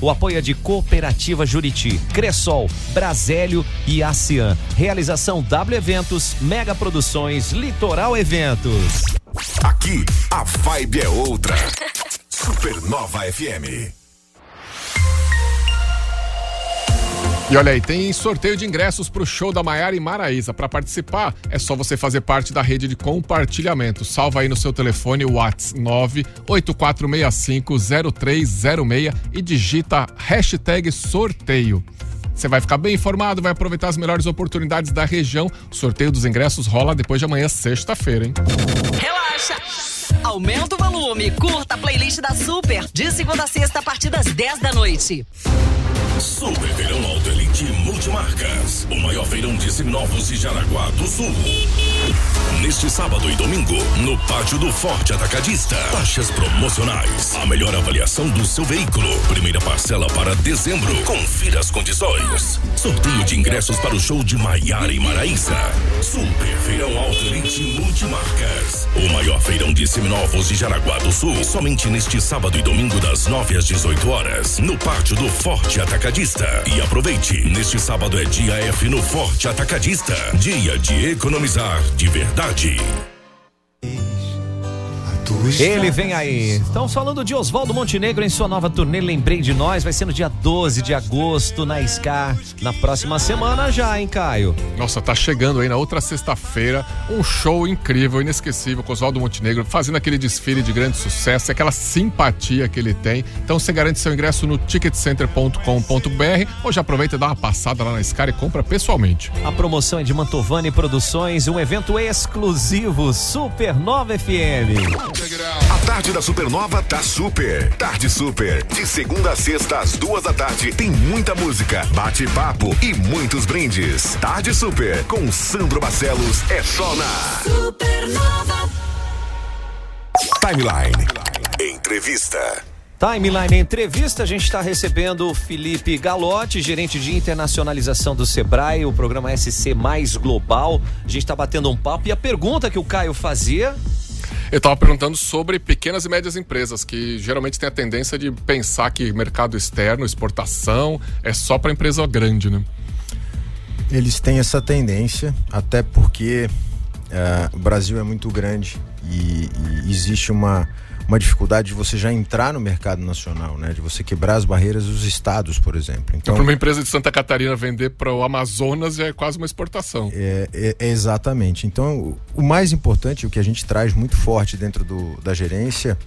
O apoio é de Cooperativa Juriti, Cressol, Brasélio e ASEAN. Realização W Eventos, Mega Produções, Litoral Eventos. Aqui, a vibe é outra. Supernova FM. E olha aí, tem sorteio de ingressos pro show da Maiara e Maraísa. Para participar, é só você fazer parte da rede de compartilhamento. Salva aí no seu telefone o WhatsApp 984650306 e digita hashtag sorteio. Você vai ficar bem informado, vai aproveitar as melhores oportunidades da região. O sorteio dos ingressos rola depois de amanhã, sexta-feira, hein? Relaxa! Aumenta o volume, curta a playlist da Super, de segunda a sexta a partir das 10 da noite. Super Verão Alto Elite Multimarcas. O maior feirão de seminovos de Jaraguá do Sul. Neste sábado e domingo, no pátio do Forte Atacadista. Taxas promocionais. A melhor avaliação do seu veículo. Primeira parcela para dezembro. Confira as condições. Sorteio de ingressos para o show de Maiara e Maraísa. Super Feirão Alto Elite Multimarcas. O maior feirão de seminovos de Jaraguá do Sul. Somente neste sábado e domingo, das 9 às 18 horas. No pátio do Forte Atacadista. E aproveite, neste sábado é dia F no Forte Atacadista. Dia de economizar de verdade. Ele vem aí. Estamos falando de Oswaldo Montenegro em sua nova turnê Lembrei de Nós. Vai ser no dia 12 de agosto na Scar. Na próxima semana já, hein, Caio? Nossa, tá chegando aí na outra sexta-feira um show incrível, inesquecível com Oswaldo Montenegro, fazendo aquele desfile de grande sucesso, aquela simpatia que ele tem. Então você garante seu ingresso no ticketcenter.com.br ou já aproveita e dá uma passada lá na Scar e compra pessoalmente. A promoção é de Mantovani Produções, um evento exclusivo Supernova FM. A tarde da Supernova tá super. Tarde Super. De segunda a sexta, às duas da tarde, tem muita música, bate-papo e muitos brindes. Tarde Super, com Sandro Barcelos, é só na Supernova. Timeline. Entrevista. Timeline Entrevista, a gente está recebendo o Felipe Galotti, gerente de internacionalização do Sebrae, o programa SC Mais Global. A gente está batendo um papo e a pergunta que o Caio fazia Eu estava perguntando sobre pequenas e médias empresas, que geralmente tem a tendência de pensar que mercado externo, exportação, é só para empresa grande, né? Eles têm essa tendência, até porque eh, o Brasil é muito grande e, e existe uma, uma dificuldade de você já entrar no mercado nacional, né? De você quebrar as barreiras dos estados, por exemplo. Então, Então, para uma empresa de Santa Catarina vender para o Amazonas já é quase uma exportação. É, é- é exatamente. Então, o, o mais importante, o que a gente traz muito forte dentro do- da gerência,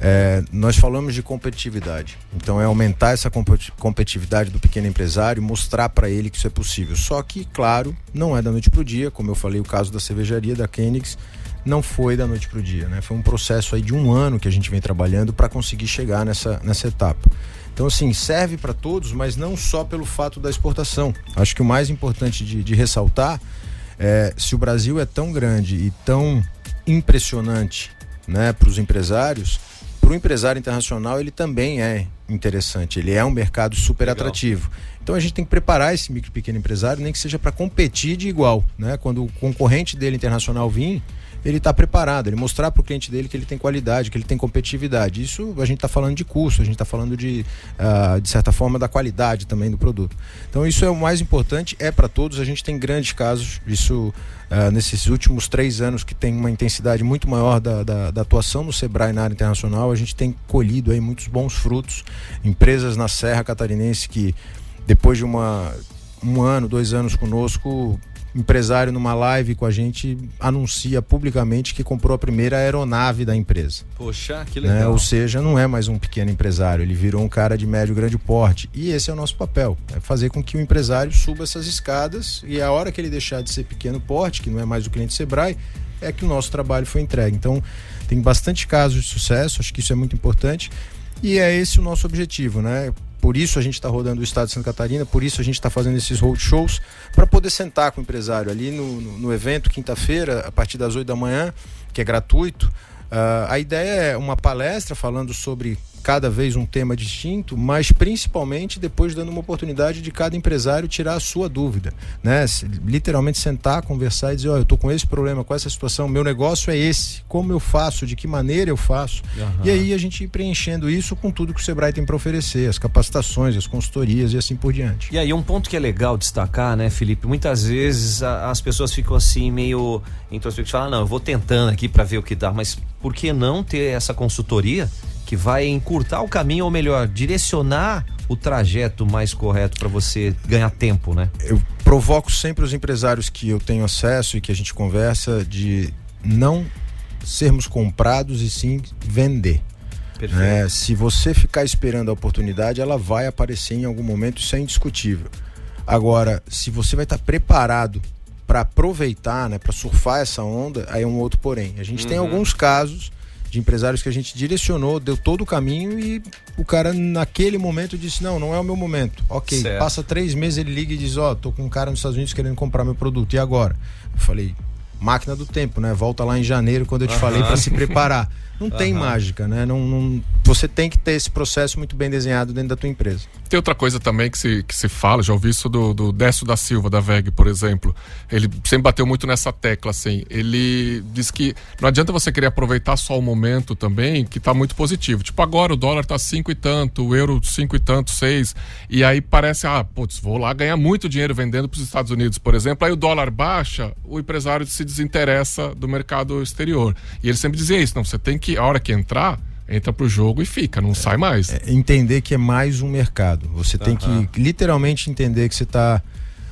é, nós falamos de competitividade. Então, é aumentar essa competi- competitividade do pequeno empresário, mostrar para ele que isso é possível. Só que, claro, não é da noite para o dia. Como eu falei, o caso da cervejaria da Kenix não foi da noite para o dia. Né? Foi um processo aí de um ano que a gente vem trabalhando para conseguir chegar nessa, nessa etapa. Então, assim, serve para todos, mas não só pelo fato da exportação. Acho que o mais importante de, de ressaltar é se o Brasil é tão grande e tão impressionante né, para os empresários, para o empresário internacional ele também é interessante. Ele é um mercado super atrativo. Então a gente tem que preparar esse micro e pequeno empresário, nem que seja para competir de igual. Né? Quando o concorrente dele internacional vir, ele está preparado, ele mostrar para o cliente dele que ele tem qualidade, que ele tem competitividade. Isso a gente está falando de custo, a gente está falando de, ah, de certa forma, da qualidade também do produto. Então isso é o mais importante, é para todos. A gente tem grandes casos, isso ah, nesses últimos três anos que tem uma intensidade muito maior da, da, da atuação no Sebrae na área internacional, a gente tem colhido aí muitos bons frutos. Empresas na Serra Catarinense que depois de uma, um ano, dois anos conosco, empresário numa live com a gente anuncia publicamente que comprou a primeira aeronave da empresa. Poxa, que né? legal. Ou seja, não é mais um pequeno empresário, ele virou um cara de médio grande porte. E esse é o nosso papel, é fazer com que o empresário suba essas escadas e a hora que ele deixar de ser pequeno porte, que não é mais o cliente Sebrae, é que o nosso trabalho foi entregue. Então, tem bastante casos de sucesso, acho que isso é muito importante. E é esse o nosso objetivo, né? Por isso a gente está rodando o estado de Santa Catarina, por isso a gente está fazendo esses road shows, para poder sentar com o empresário ali no, no, no evento, quinta-feira, a partir das 8 da manhã, que é gratuito. Ah, a ideia é uma palestra falando sobre cada vez um tema distinto, mas principalmente depois dando uma oportunidade de cada empresário tirar a sua dúvida, né? Literalmente sentar, conversar e dizer, ó, eu tô com esse problema, com essa situação, meu negócio é esse, como eu faço, de que maneira eu faço. Aham. E aí a gente ir preenchendo isso com tudo que o Sebrae tem para oferecer, as capacitações, as consultorias e assim por diante. E aí, um ponto que é legal destacar, né, Felipe? Muitas vezes a- as pessoas ficam assim, meio introspectivas, falam, não, eu vou tentando aqui para ver o que dá, mas por que não ter essa consultoria que vai encurtar o caminho, ou melhor, direcionar o trajeto mais correto para você ganhar tempo, né? eu provoco sempre os empresários que eu tenho acesso e que a gente conversa de não sermos comprados e sim vender. Né? Se você ficar esperando a oportunidade, ela vai aparecer em algum momento, isso é indiscutível. Agora, se você vai estar preparado para aproveitar, né, para surfar essa onda, aí é um outro porém. A gente tem Uhum. alguns casos de empresários que a gente direcionou, deu todo o caminho e o cara naquele momento disse não, não é o meu momento. Ok, Certo. passa três meses ele liga e diz ó, tô com um cara nos Estados Unidos querendo comprar meu produto e agora? Eu falei máquina do tempo, né? Volta lá em janeiro quando eu te falei para se preparar. Não tem mágica, né? Não, não- você tem que ter esse processo muito bem desenhado dentro da tua empresa. Tem outra coisa também que se, que se fala, já ouvi isso do, do Décio da Silva, da VEG, por exemplo. Ele sempre bateu muito nessa tecla, assim. Ele diz que não adianta você querer aproveitar só o momento também, que tá muito positivo. Tipo, agora o dólar tá cinco e tanto, o euro cinco e tanto, seis. E aí parece, ah, putz, vou lá ganhar muito dinheiro vendendo para os Estados Unidos, por exemplo. Aí o dólar baixa, o empresário se desinteressa do mercado exterior. E ele sempre dizia isso, não, você tem que que a hora que entrar, entra pro jogo e fica, não sai mais. É, entender que é mais um mercado. Você tem que literalmente entender que você está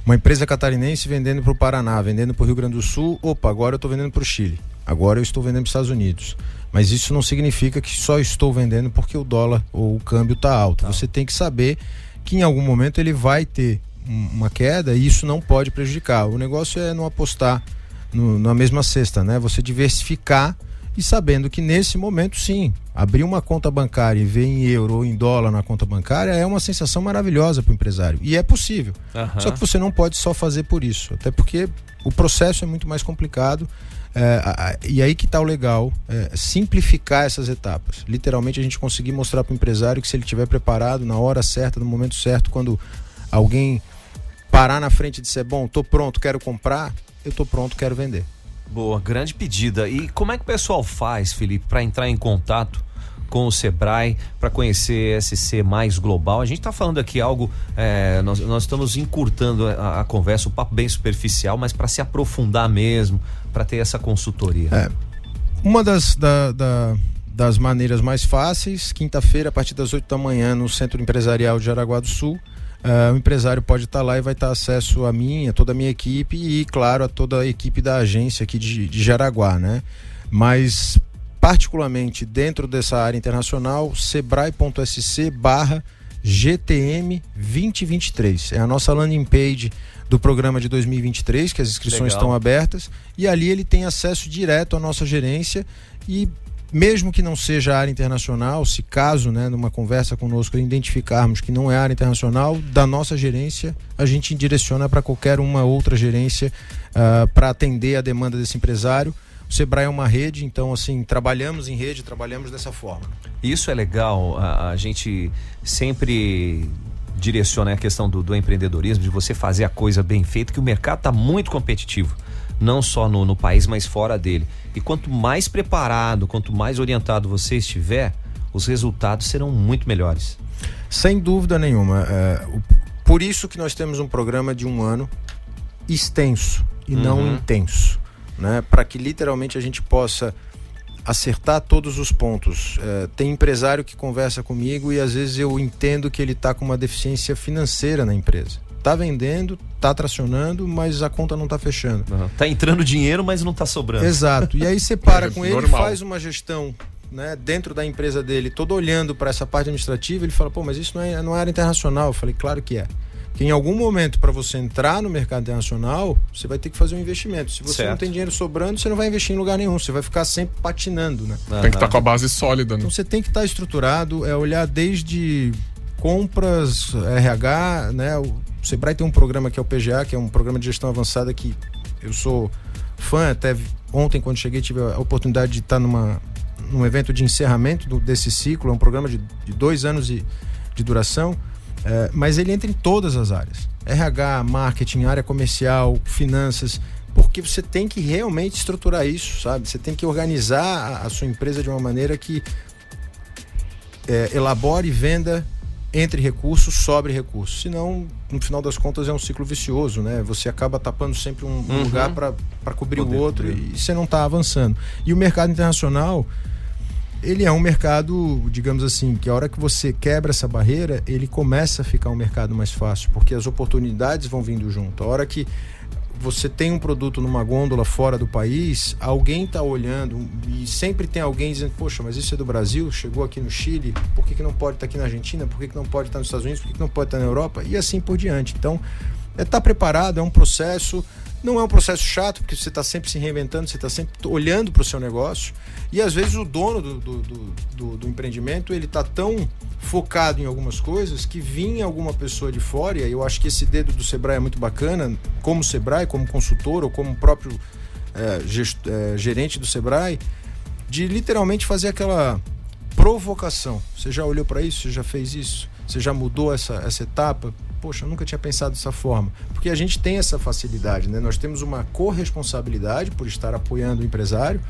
uma empresa catarinense vendendo para o Paraná, vendendo para o Rio Grande do Sul. Opa, agora eu estou vendendo para o Chile. Agora eu estou vendendo para os Estados Unidos. Mas isso não significa que só estou vendendo porque o dólar ou o câmbio está alto. Você tem que saber que em algum momento ele vai ter um- uma queda e isso não pode prejudicar. O negócio é não apostar no- na mesma cesta, né? Você diversificar e sabendo que nesse momento sim, abrir uma conta bancária e ver em euro ou em dólar na conta bancária é uma sensação maravilhosa para o empresário. E é possível. Aham. Só que você não pode só fazer por isso, até porque o processo é muito mais complicado. é, e aí que está o legal, é, simplificar essas etapas. Literalmente a gente conseguir mostrar para o empresário que se ele estiver preparado na hora certa, no momento certo, quando alguém parar na frente e disser, bom, tô pronto, quero comprar, eu tô pronto, quero vender. Boa, grande pedida. E como é que o pessoal faz, Felipe, para entrar em contato com o Sebrae, para conhecer SC mais global? A gente está falando aqui algo, é, nós, nós estamos encurtando a, a conversa, o papo bem superficial, mas para se aprofundar mesmo, para ter essa consultoria. É. Uma das, da- da- das maneiras mais fáceis, quinta-feira, a partir das 8 da manhã, no Centro Empresarial de Jaraguá do Sul, eh, o empresário pode estar lá e vai ter acesso a mim, a toda a minha equipe e, claro, a toda a equipe da agência aqui de, de Jaraguá, né? Mas, particularmente dentro dessa área internacional, sebrae.sc barra GTM 2023. É a nossa landing page do programa de 2023, que as inscrições Legal. estão abertas, e ali ele tem acesso direto à nossa gerência e mesmo que não seja área internacional, se caso, né, numa conversa conosco identificarmos que não é área internacional, da nossa gerência, a gente direciona para qualquer uma outra gerência para atender a demanda desse empresário. O Sebrae é uma rede, então assim, trabalhamos em rede, trabalhamos dessa forma. Isso é legal, a, a gente sempre direciona a questão do, do empreendedorismo, de você fazer a coisa bem feita, que o mercado está muito competitivo, não só no, no país, mas fora dele. E quanto mais preparado, quanto mais orientado você estiver, os resultados serão muito melhores. Sem dúvida nenhuma. é, por isso que nós temos um programa de um ano extenso e não Uhum. intenso, né? Para que literalmente a gente possa acertar todos os pontos. É, tem empresário que conversa comigo e às vezes eu entendo que ele está com uma deficiência financeira na empresa. Tá vendendo, tá tracionando, mas a conta não tá fechando. Tá entrando dinheiro, mas não tá sobrando. Exato. E aí você para É com ele, normal. faz uma gestão né, dentro da empresa dele, todo olhando para essa parte administrativa, ele fala, pô, mas isso não é, não é área internacional. Eu falei, claro que é. Que em algum momento, para você entrar no mercado internacional, você vai ter que fazer um investimento. Se você não Certo. tem dinheiro sobrando, você não vai investir em lugar nenhum. Você vai ficar sempre patinando, né? Tem que estar com a base sólida, né? Então você tem que estar estruturado, é olhar desde compras, RH, né? O Sebrae tem um programa que é o PGA, que é um programa de gestão avançada que eu sou fã, até ontem quando cheguei tive a oportunidade de estar numa, num evento de encerramento do- desse ciclo, é um programa de, de dois anos de, de duração, é, mas ele entra em todas as áreas. RH, marketing, área comercial, finanças, porque você tem que realmente estruturar isso, sabe? Você tem que organizar a, a sua empresa de uma maneira que é, elabore e venda entre recursos, sobre recursos. Senão, no final das contas, é um ciclo vicioso, né? Você acaba tapando sempre um, um Uhum. lugar para cobrir Poder o outro cobrir. e você não está avançando. E o mercado internacional, ele é um mercado, digamos assim, que a hora que você quebra essa barreira, ele começa a ficar um mercado mais fácil, porque as oportunidades vão vindo junto. A hora que você tem um produto numa gôndola fora do país, alguém está olhando e sempre tem alguém dizendo, poxa, mas isso é do Brasil, chegou aqui no Chile, por que, que não pode estar aqui na Argentina, por que, que não pode estar nos Estados Unidos, por que, que não pode estar na Europa? E assim por diante. Então, é estar preparado, é um processo, não é um processo chato, porque você está sempre se reinventando, você está sempre olhando para o seu negócio. E às vezes o dono do, do, do, do- empreendimento ele está tão focado em algumas coisas que vinha alguma pessoa de fora, e eu acho que esse dedo do Sebrae é muito bacana, como Sebrae, como consultor ou como próprio eh, gest- eh, gerente do Sebrae, de literalmente fazer aquela provocação. Você já olhou para isso? Você já fez isso? Você já mudou essa, essa etapa? Poxa, eu nunca tinha pensado dessa forma. Porque a gente tem essa facilidade, né? Nós temos uma corresponsabilidade por estar apoiando o empresário,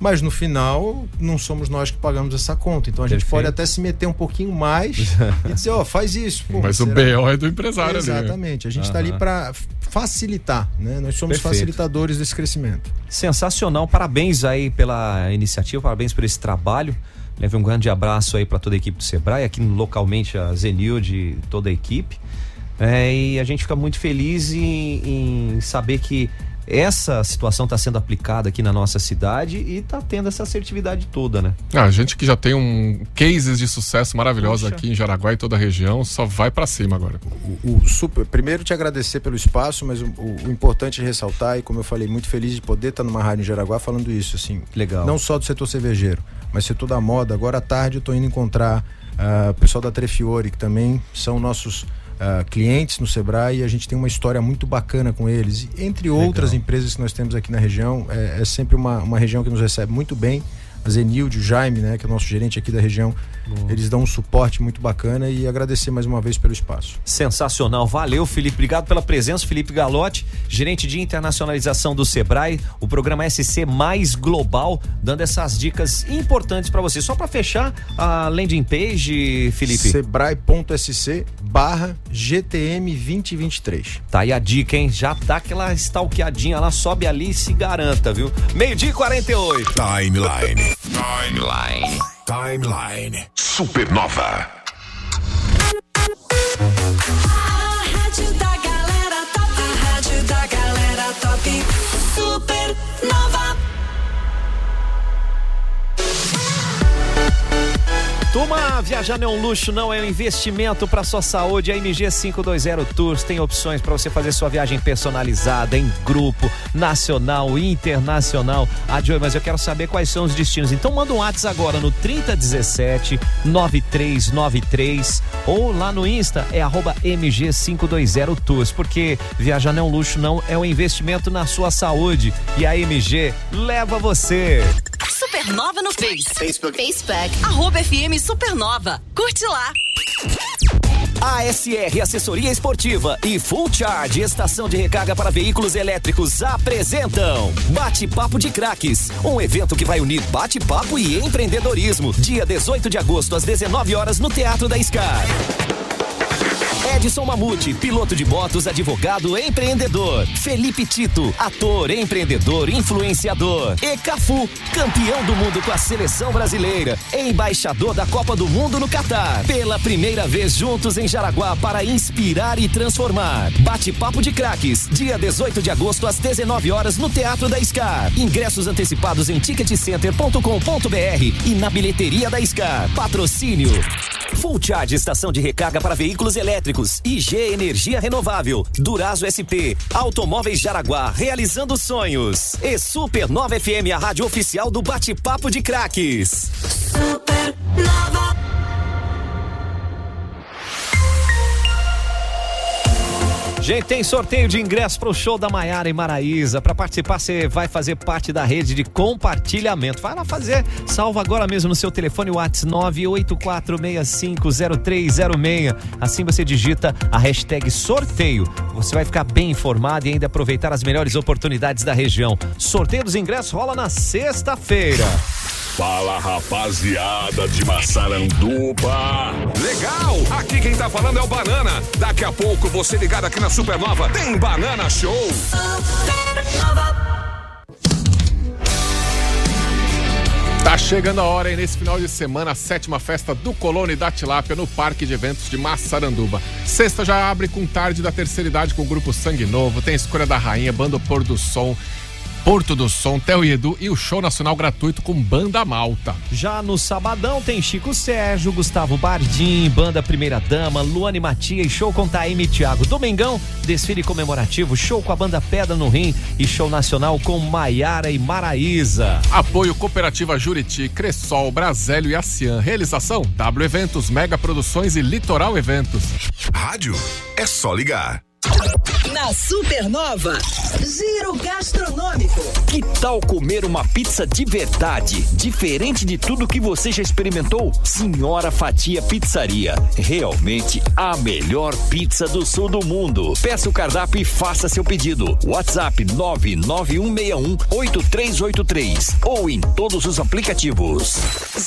mas no final não somos nós que pagamos essa conta. Então a gente Perfeito. pode até se meter um pouquinho mais e dizer, ó, faz isso. Pô, Mas o será? BO é do empresário ali, né? Exatamente. A gente está ali Aham. para facilitar, né? Nós somos Perfeito. facilitadores desse crescimento. Sensacional, parabéns aí pela iniciativa, parabéns por esse trabalho. Leve um grande abraço aí para toda a equipe do Sebrae, aqui localmente a Zenilde toda a equipe. É, e a gente fica muito feliz em, em saber que essa situação está sendo aplicada aqui na nossa cidade e está tendo essa assertividade toda, né? Ah, a gente que já tem um cases de sucesso maravilhoso Puxa. aqui em Jaraguá e toda a região, só vai pra cima agora. O, o super, primeiro te agradecer pelo espaço, mas o, o- importante é ressaltar, e como eu falei, muito feliz de poder estar numa rádio em Jaraguá falando isso, assim. Legal. Não só do setor cervejeiro, mas setor da moda. Agora à tarde eu estou indo encontrar ah, o pessoal da Trefiore, que também são nossos ah, clientes no Sebrae, e a gente tem uma história muito bacana com eles. E, entre outras empresas que nós temos aqui na região, é, é sempre uma, uma região que nos recebe muito bem. A Zenilde, o Jaime, né, que é o nosso gerente aqui da região, eles dão um suporte muito bacana e agradecer mais uma vez pelo espaço. Sensacional, valeu Felipe, obrigado pela presença, Felipe Galotti, gerente de internacionalização do Sebrae, o programa SC mais global, dando essas dicas importantes para você. Só para fechar a landing page, Felipe. Sebrae.sc barra GTM 2023. Tá aí a dica, hein? Já dá aquela stalkeadinha lá, sobe ali e se garanta, viu? Meio-dia e 48. Timeline. Timeline. Timeline. Supernova. Turma, viajar não é um luxo, não é um investimento para sua saúde. A MG 520 Tours tem opções para você fazer sua viagem personalizada em grupo, nacional e internacional. Ah, Joey, mas eu quero saber quais são os destinos. Então manda um WhatsApp agora no 3017 9393 ou lá no Insta é arroba MG 520 Tours, porque viajar não é um luxo, não é um investimento na sua saúde. E a MG leva você. Supernova no Face. Facebook. Facebook. Arroba FM Supernova. Curte lá. ASR Assessoria Esportiva e Full Charge Estação de Recarga para Veículos Elétricos apresentam Bate-Papo de Craques, um evento que vai unir bate-papo e empreendedorismo. Dia 18 de agosto às 19 horas no Teatro da Scar. Edson Mamute, piloto de motos, advogado, empreendedor. Felipe Tito, ator, empreendedor, influenciador. E Cafu, campeão do mundo com a seleção brasileira, embaixador da Copa do Mundo no Catar. Pela primeira vez juntos em Jaraguá para inspirar e transformar. Bate-papo de craques, dia 18 de agosto às 19 horas no Teatro da Scar. Ingressos antecipados em ticketcenter.com.br e na bilheteria da Scar. Patrocínio. Full Charge Estação de Recarga para Veículos Elétricos. IG Energia Renovável. Durazo SP. Automóveis Jaraguá. Realizando sonhos. E Supernova FM, a rádio oficial do Bate-Papo de Craques. Gente, tem sorteio de ingresso para o show da Maiara e Maraísa. Para participar, você vai fazer parte da rede de compartilhamento. Vai lá fazer. Salva agora mesmo no seu telefone WhatsApp 984650306. Assim você digita a hashtag sorteio. Você vai ficar bem informado e ainda aproveitar as melhores oportunidades da região. Sorteio dos ingressos rola na sexta-feira. Fala rapaziada de Massaranduba. Legal! Aqui quem tá falando é o Banana. Daqui a pouco você ligado aqui na Supernova tem Banana Show. Tá chegando a hora, hein? Nesse final de semana, a sétima festa do Colônia e da Tilápia no Parque de Eventos de Massaranduba. Sexta já abre com tarde da terceira idade com o grupo Sangue Novo, tem a Escolha da Rainha, Banda Pôr do Som, Porto do Som, Theo e Edu e o show nacional gratuito com Banda Malta. Já no sabadão tem Chico Sérgio, Gustavo Bardim, Banda Primeira Dama, Luane Matias, show com Taime e Thiago. Domingão, desfile comemorativo, show com a banda Pedra no Rim e show nacional com Maiara e Maraísa. Apoio Cooperativa Juriti, Cressol, Brasélio e Acian. Realização W Eventos, Mega Produções e Litoral Eventos. Rádio é só ligar. Na Supernova, Giro Gastronômico. Que tal comer uma pizza de verdade, diferente de tudo que você já experimentou? Senhora Fatia Pizzaria, realmente a melhor pizza do sul do mundo. Peça o cardápio e faça seu pedido. WhatsApp 991618383 ou em todos os aplicativos.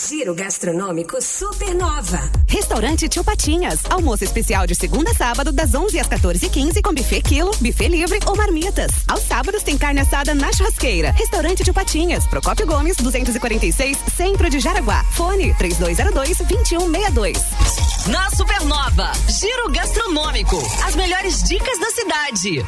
Giro Gastronômico Supernova. Restaurante Tio Patinhas. Almoço especial de segunda a sábado, das 11 às 14h15 com buffet quilo. Quilo, buffet livre ou marmitas. Aos sábados tem carne assada na churrasqueira. Restaurante de Patinhas, Procópio Gomes, 246, Centro de Jaraguá. Fone 3202-2162. Na Supernova, Giro Gastronômico. As melhores dicas da cidade.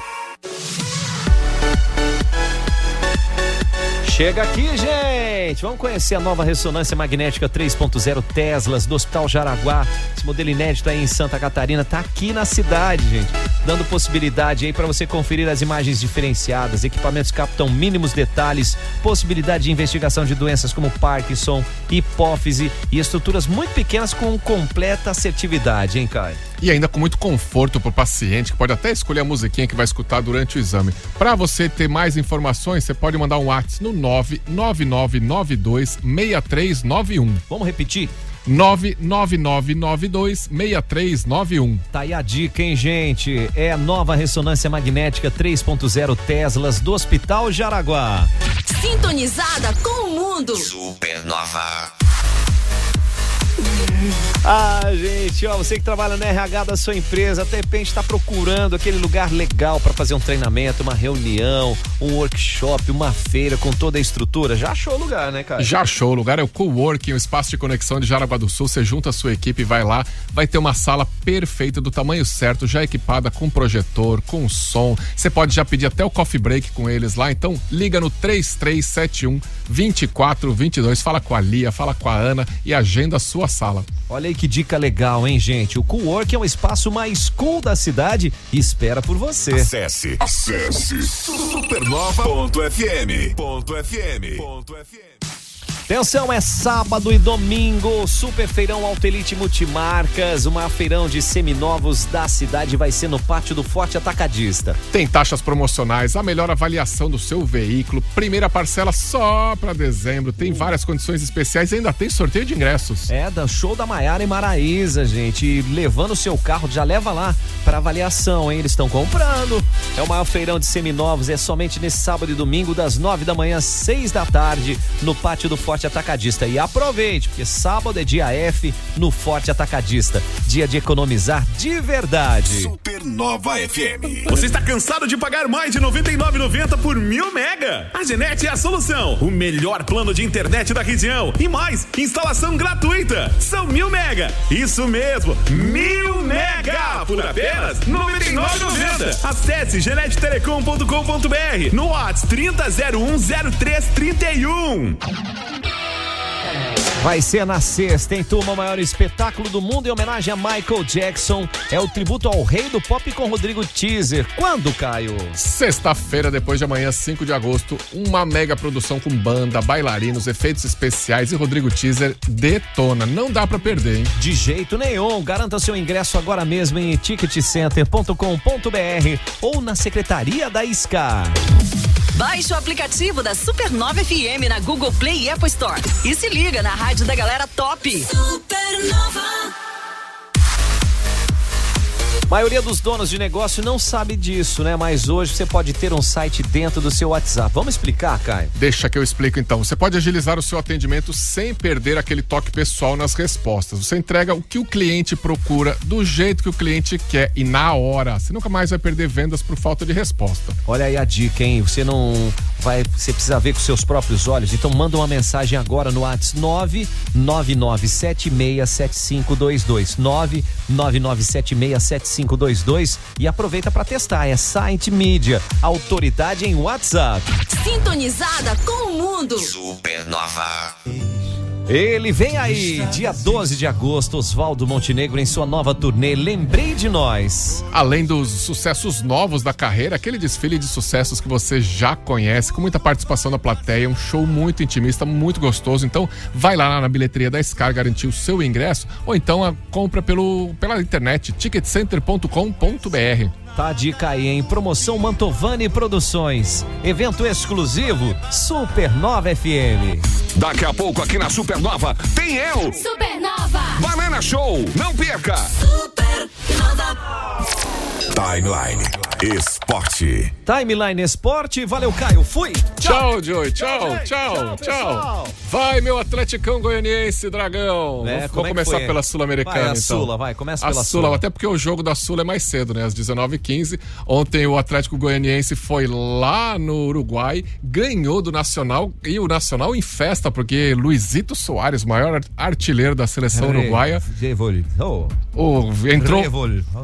Chega aqui, gente! Vamos conhecer a nova ressonância magnética 3.0 Teslas do Hospital Jaraguá. Esse modelo inédito aí em Santa Catarina tá aqui na cidade, gente, dando possibilidade aí para você conferir as imagens diferenciadas. Equipamentos captam mínimos detalhes, possibilidade de investigação de doenças como Parkinson, hipófise e estruturas muito pequenas com completa assertividade, hein, Caio? E ainda com muito conforto para o paciente, que pode até escolher a musiquinha que vai escutar durante o exame. Para você ter mais informações, você pode mandar um WhatsApp no 999926391. Vamos repetir? 999926391. Tá aí a dica, hein, gente? É a nova ressonância magnética 3.0 Teslas do Hospital Jaraguá. Sintonizada com o mundo. Supernova. Ah, gente, ó, você que trabalha na RH da sua empresa, de repente está procurando aquele lugar legal para fazer um treinamento, uma reunião, um workshop, uma feira com toda a estrutura. Já achou o lugar, né, cara? Já achou, o lugar é o Coworking, o espaço de conexão de Jaraguá do Sul. Você junta a sua equipe vai lá, vai ter uma sala perfeita, do tamanho certo, já equipada com projetor, com som. Você pode já pedir até o coffee break com eles lá. Então, liga no 3371 2422, fala com a Lia, fala com a Ana e agenda a sua sala. Olha aí que dica legal, hein, gente? O Cowork é um espaço mais cool da cidade e espera por você. Acesse. Acesse. Supernova.fm.fm. Atenção, é sábado e domingo, Super Feirão Altelite Multimarcas, o maior feirão de seminovos da cidade vai ser no Pátio do Forte Atacadista. Tem taxas promocionais, a melhor avaliação do seu veículo, primeira parcela só para dezembro, tem várias condições especiais e ainda tem sorteio de ingressos. É, da show da Maiara e Maraíza, gente, e levando o seu carro, já leva lá para avaliação, hein? Eles estão comprando. É o maior feirão de seminovos, é somente nesse sábado e domingo, das nove da manhã às seis da tarde, no Pátio do Forte Atacadista. E aproveite, porque sábado é dia F no Forte Atacadista. Dia de economizar de verdade. Supernova FM. Você está cansado de pagar mais de R$ 99,90 por mil mega? A Genete é a solução. O melhor plano de internet da região. E mais, instalação gratuita. São mil mega. Isso mesmo, mil mega por apenas R$ 99,90. Acesse genetetelecom.com.br no WhatsApp 30010331. Vai ser na sexta, em turma, o maior espetáculo do mundo em homenagem a Michael Jackson. É o tributo ao rei do pop com Rodrigo Teaser. Quando, Caio? Sexta-feira, depois de amanhã, 5 de agosto, uma mega produção com banda, bailarinos, efeitos especiais e Rodrigo Teaser detona. Não dá pra perder, hein? De jeito nenhum. Garanta seu ingresso agora mesmo em ticketcenter.com.br ou na secretaria da SCA. Baixe o aplicativo da Supernova FM na Google Play e Apple Store. E se liga na rádio da galera top. Supernova. Maioria dos donos de negócio não sabe disso, né? Mas hoje você pode ter um site dentro do seu WhatsApp. Vamos explicar, Caio? Deixa que eu explico então. Você pode agilizar o seu atendimento sem perder aquele toque pessoal nas respostas. Você entrega o que o cliente procura, do jeito que o cliente quer e na hora. Você nunca mais vai perder vendas por falta de resposta. Olha aí a dica, hein? Você não vai, você precisa ver com seus próprios olhos. Então manda uma mensagem agora no WhatsApp 999767522. 999767522 e aproveita para testar. É Site Media, autoridade em WhatsApp. Sintonizada com o mundo. Supernova. Ele vem aí, dia 12 de agosto, Oswaldo Montenegro em sua nova turnê Lembrei de Nós. Além dos sucessos novos da carreira, aquele desfile de sucessos que você já conhece, com muita participação da plateia, um show muito intimista, muito gostoso. Então, vai lá na bilheteria da Scar garantir o seu ingresso ou então a compra pelo, pela internet ticketcenter.com.br. Tá a dica aí, em promoção Mantovani Produções. Evento exclusivo Supernova FM. Daqui a pouco aqui na Supernova tem eu, Supernova. Banana Show. Não perca. Supernova. Timeline. Esporte. Timeline Esporte, valeu Caio, fui! Tchau, Joey. Tchau, tchau, tchau. Vai, meu Atleticão Goianiense, Dragão. É, Vamos como é começar pela Sul-Americana, Vai, a então. Sula, vai, começa a pela Sula, Sula. até porque o jogo da Sula é mais cedo, né? Às 19h15. Ontem o Atlético Goianiense foi lá no Uruguai, ganhou do Nacional e o Nacional em festa, porque Luizito Soares, maior artilheiro da seleção uruguaia, Oh. entrou,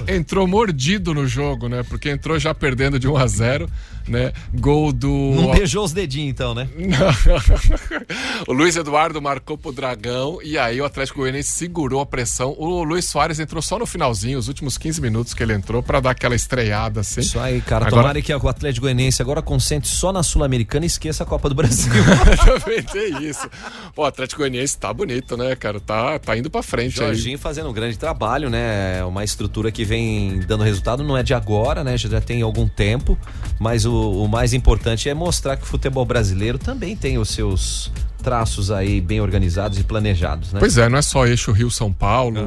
entrou mordido no jogo, né? Porque entrou já perdendo de 1 a 0 né? Gol do. Não beijou os dedinhos então, né? o Luiz Eduardo marcou pro Dragão e aí o Atlético Goianiense segurou a pressão. O Luiz Soares entrou só no finalzinho, os últimos 15 minutos que ele entrou pra dar aquela estreada assim. Isso aí, cara. Agora- Tomara que o Atlético Goianiense agora concentre só na Sul-Americana e esqueça a Copa do Brasil. Também tem isso. Pô, o Atlético Goianiense tá bonito, né, cara? Tá, tá indo pra frente Jorginho fazendo um grande trabalho, né? É Uma estrutura que vem dando resultado, não é de agora, né? Já tem algum tempo, mas o, o mais importante é mostrar que o futebol brasileiro também tem os seus traços aí bem organizados e planejados, né? Pois é, não é só eixo Rio-São Paulo,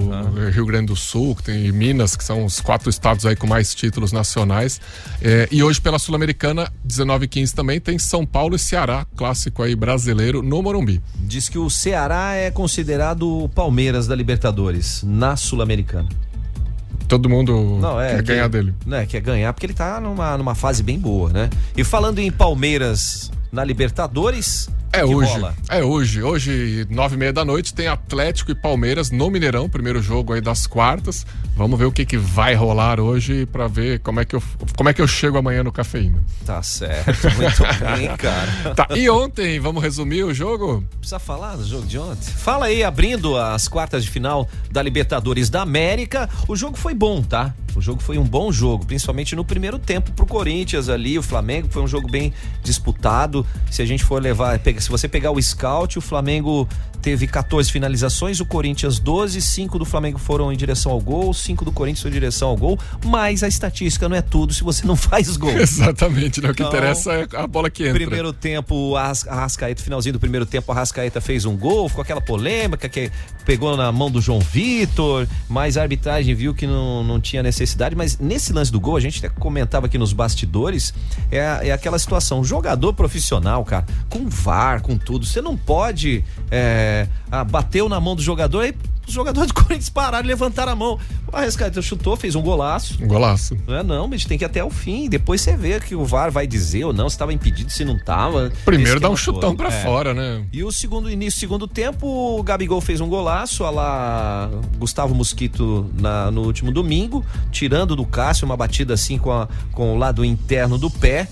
Rio Grande do Sul, que tem Minas, que são os quatro estados aí com mais títulos nacionais. É, e hoje pela Sul-Americana, 19 e 15 também, tem São Paulo e Ceará, clássico aí brasileiro no Morumbi. Diz que o Ceará é considerado o Palmeiras da Libertadores na Sul-Americana. Todo mundo Não, é quer que- ganhar dele. Não, é, quer ganhar porque ele tá numa, numa fase bem boa, né? E falando em Palmeiras na Libertadores, É hoje. rola? É hoje. Hoje, nove e meia da noite, tem Atlético e Palmeiras no Mineirão, primeiro jogo aí das quartas. Vamos ver o que, que vai rolar hoje pra ver como é, que eu, como é que eu chego amanhã no cafeína. Tá certo, muito bem, cara. Tá, e ontem, vamos resumir o jogo? Precisa falar do jogo de ontem? Fala aí, abrindo as quartas de final da Libertadores da América. O jogo foi bom, tá? O jogo foi um bom jogo, principalmente no primeiro tempo pro Corinthians ali, o Flamengo foi um jogo bem disputado. Se a gente for levar, pega- se você pegar o scout, o Flamengo teve 14 finalizações, o Corinthians 12, 5 do Flamengo foram em direção ao gol, 5 do Corinthians foram em direção ao gol, mas a estatística não é tudo se você não faz gol. Exatamente, né? O que Então, interessa é a bola que entra. Primeiro tempo, o Arras- Arrascaeta, finalzinho do primeiro tempo, o Arrascaeta fez um gol, ficou aquela polêmica que pegou na mão do João Vitor, mas a arbitragem viu que não, não tinha necessidade. Mas nesse lance do gol, a gente até comentava aqui nos bastidores, é, é aquela situação: jogador profissional, cara, com VAR, com tudo, você não pode. É, ah, bateu na mão do jogador e os jogadores do Corinthians pararam e levantaram a mão. O Arrascaeta chutou, fez um golaço. Um golaço. Não é não, mas tem que ir até o fim. Depois você vê que o VAR vai dizer ou não, se estava impedido, se não tava. Primeiro dá um Esquema chutão pra É. fora, né? E o segundo início, segundo tempo, o Gabigol fez um golaço, a lá Gustavo Mosquito na- no último domingo, tirando do Cássio uma batida assim com, a- com o lado interno do pé.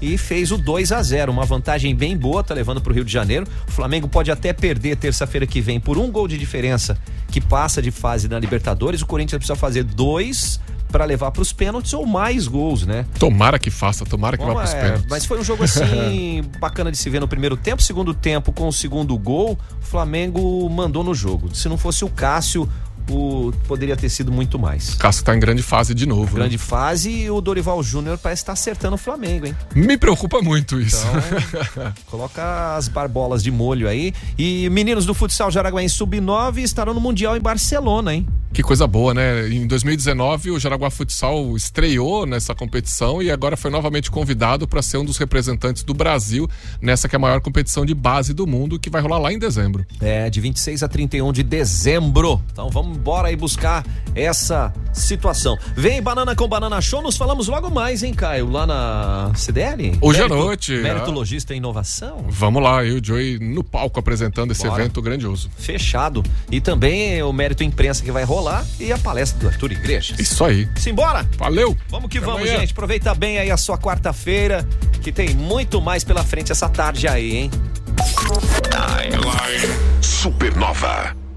E fez o 2 a 0 uma vantagem bem boa, tá levando pro Rio de Janeiro. O Flamengo pode até perder terça-feira que vem por um gol de diferença que passa de fase na Libertadores. O Corinthians precisa fazer dois para levar pros pênaltis ou mais gols, né? Tomara que faça, tomara que vá Vamos, pros é, pênaltis. mas foi um jogo assim bacana de se ver no primeiro tempo. Segundo tempo, com o segundo gol, o Flamengo mandou no jogo. Se não fosse o Cássio, o, poderia ter sido muito mais. Cássio tá em grande fase de novo. né? Grande fase e o Dorival Júnior parece estar acertando o Flamengo, hein? Me preocupa muito isso. Então, Coloca as barbolas de molho aí. E meninos do futsal Jaraguá Sub-9 estarão no Mundial em Barcelona, hein? Que coisa boa, né? Em 2019, o Jaraguá Futsal estreou nessa competição e agora foi novamente convidado para ser um dos representantes do Brasil nessa que é a maior competição de base do mundo, que vai rolar lá em dezembro. É, de 26 a 31 de dezembro. Então vamos embora aí buscar essa situação. Vem Banana com Banana Show, nos falamos logo mais, hein, Caio? Lá na CDL? Hoje à noite, Mérito ah. Logista e Inovação. Vamos lá, eu e o Joey no palco apresentando esse Bora. evento grandioso. Fechado. E também o Mérito Imprensa que vai rolar e a palestra do Arthur Iglesias. Isso aí. Simbora! Valeu! Vamos que Até vamos, amanhã. gente. Aproveita bem aí a sua quarta-feira, que tem muito mais pela frente essa tarde aí, hein? Timeline Supernova.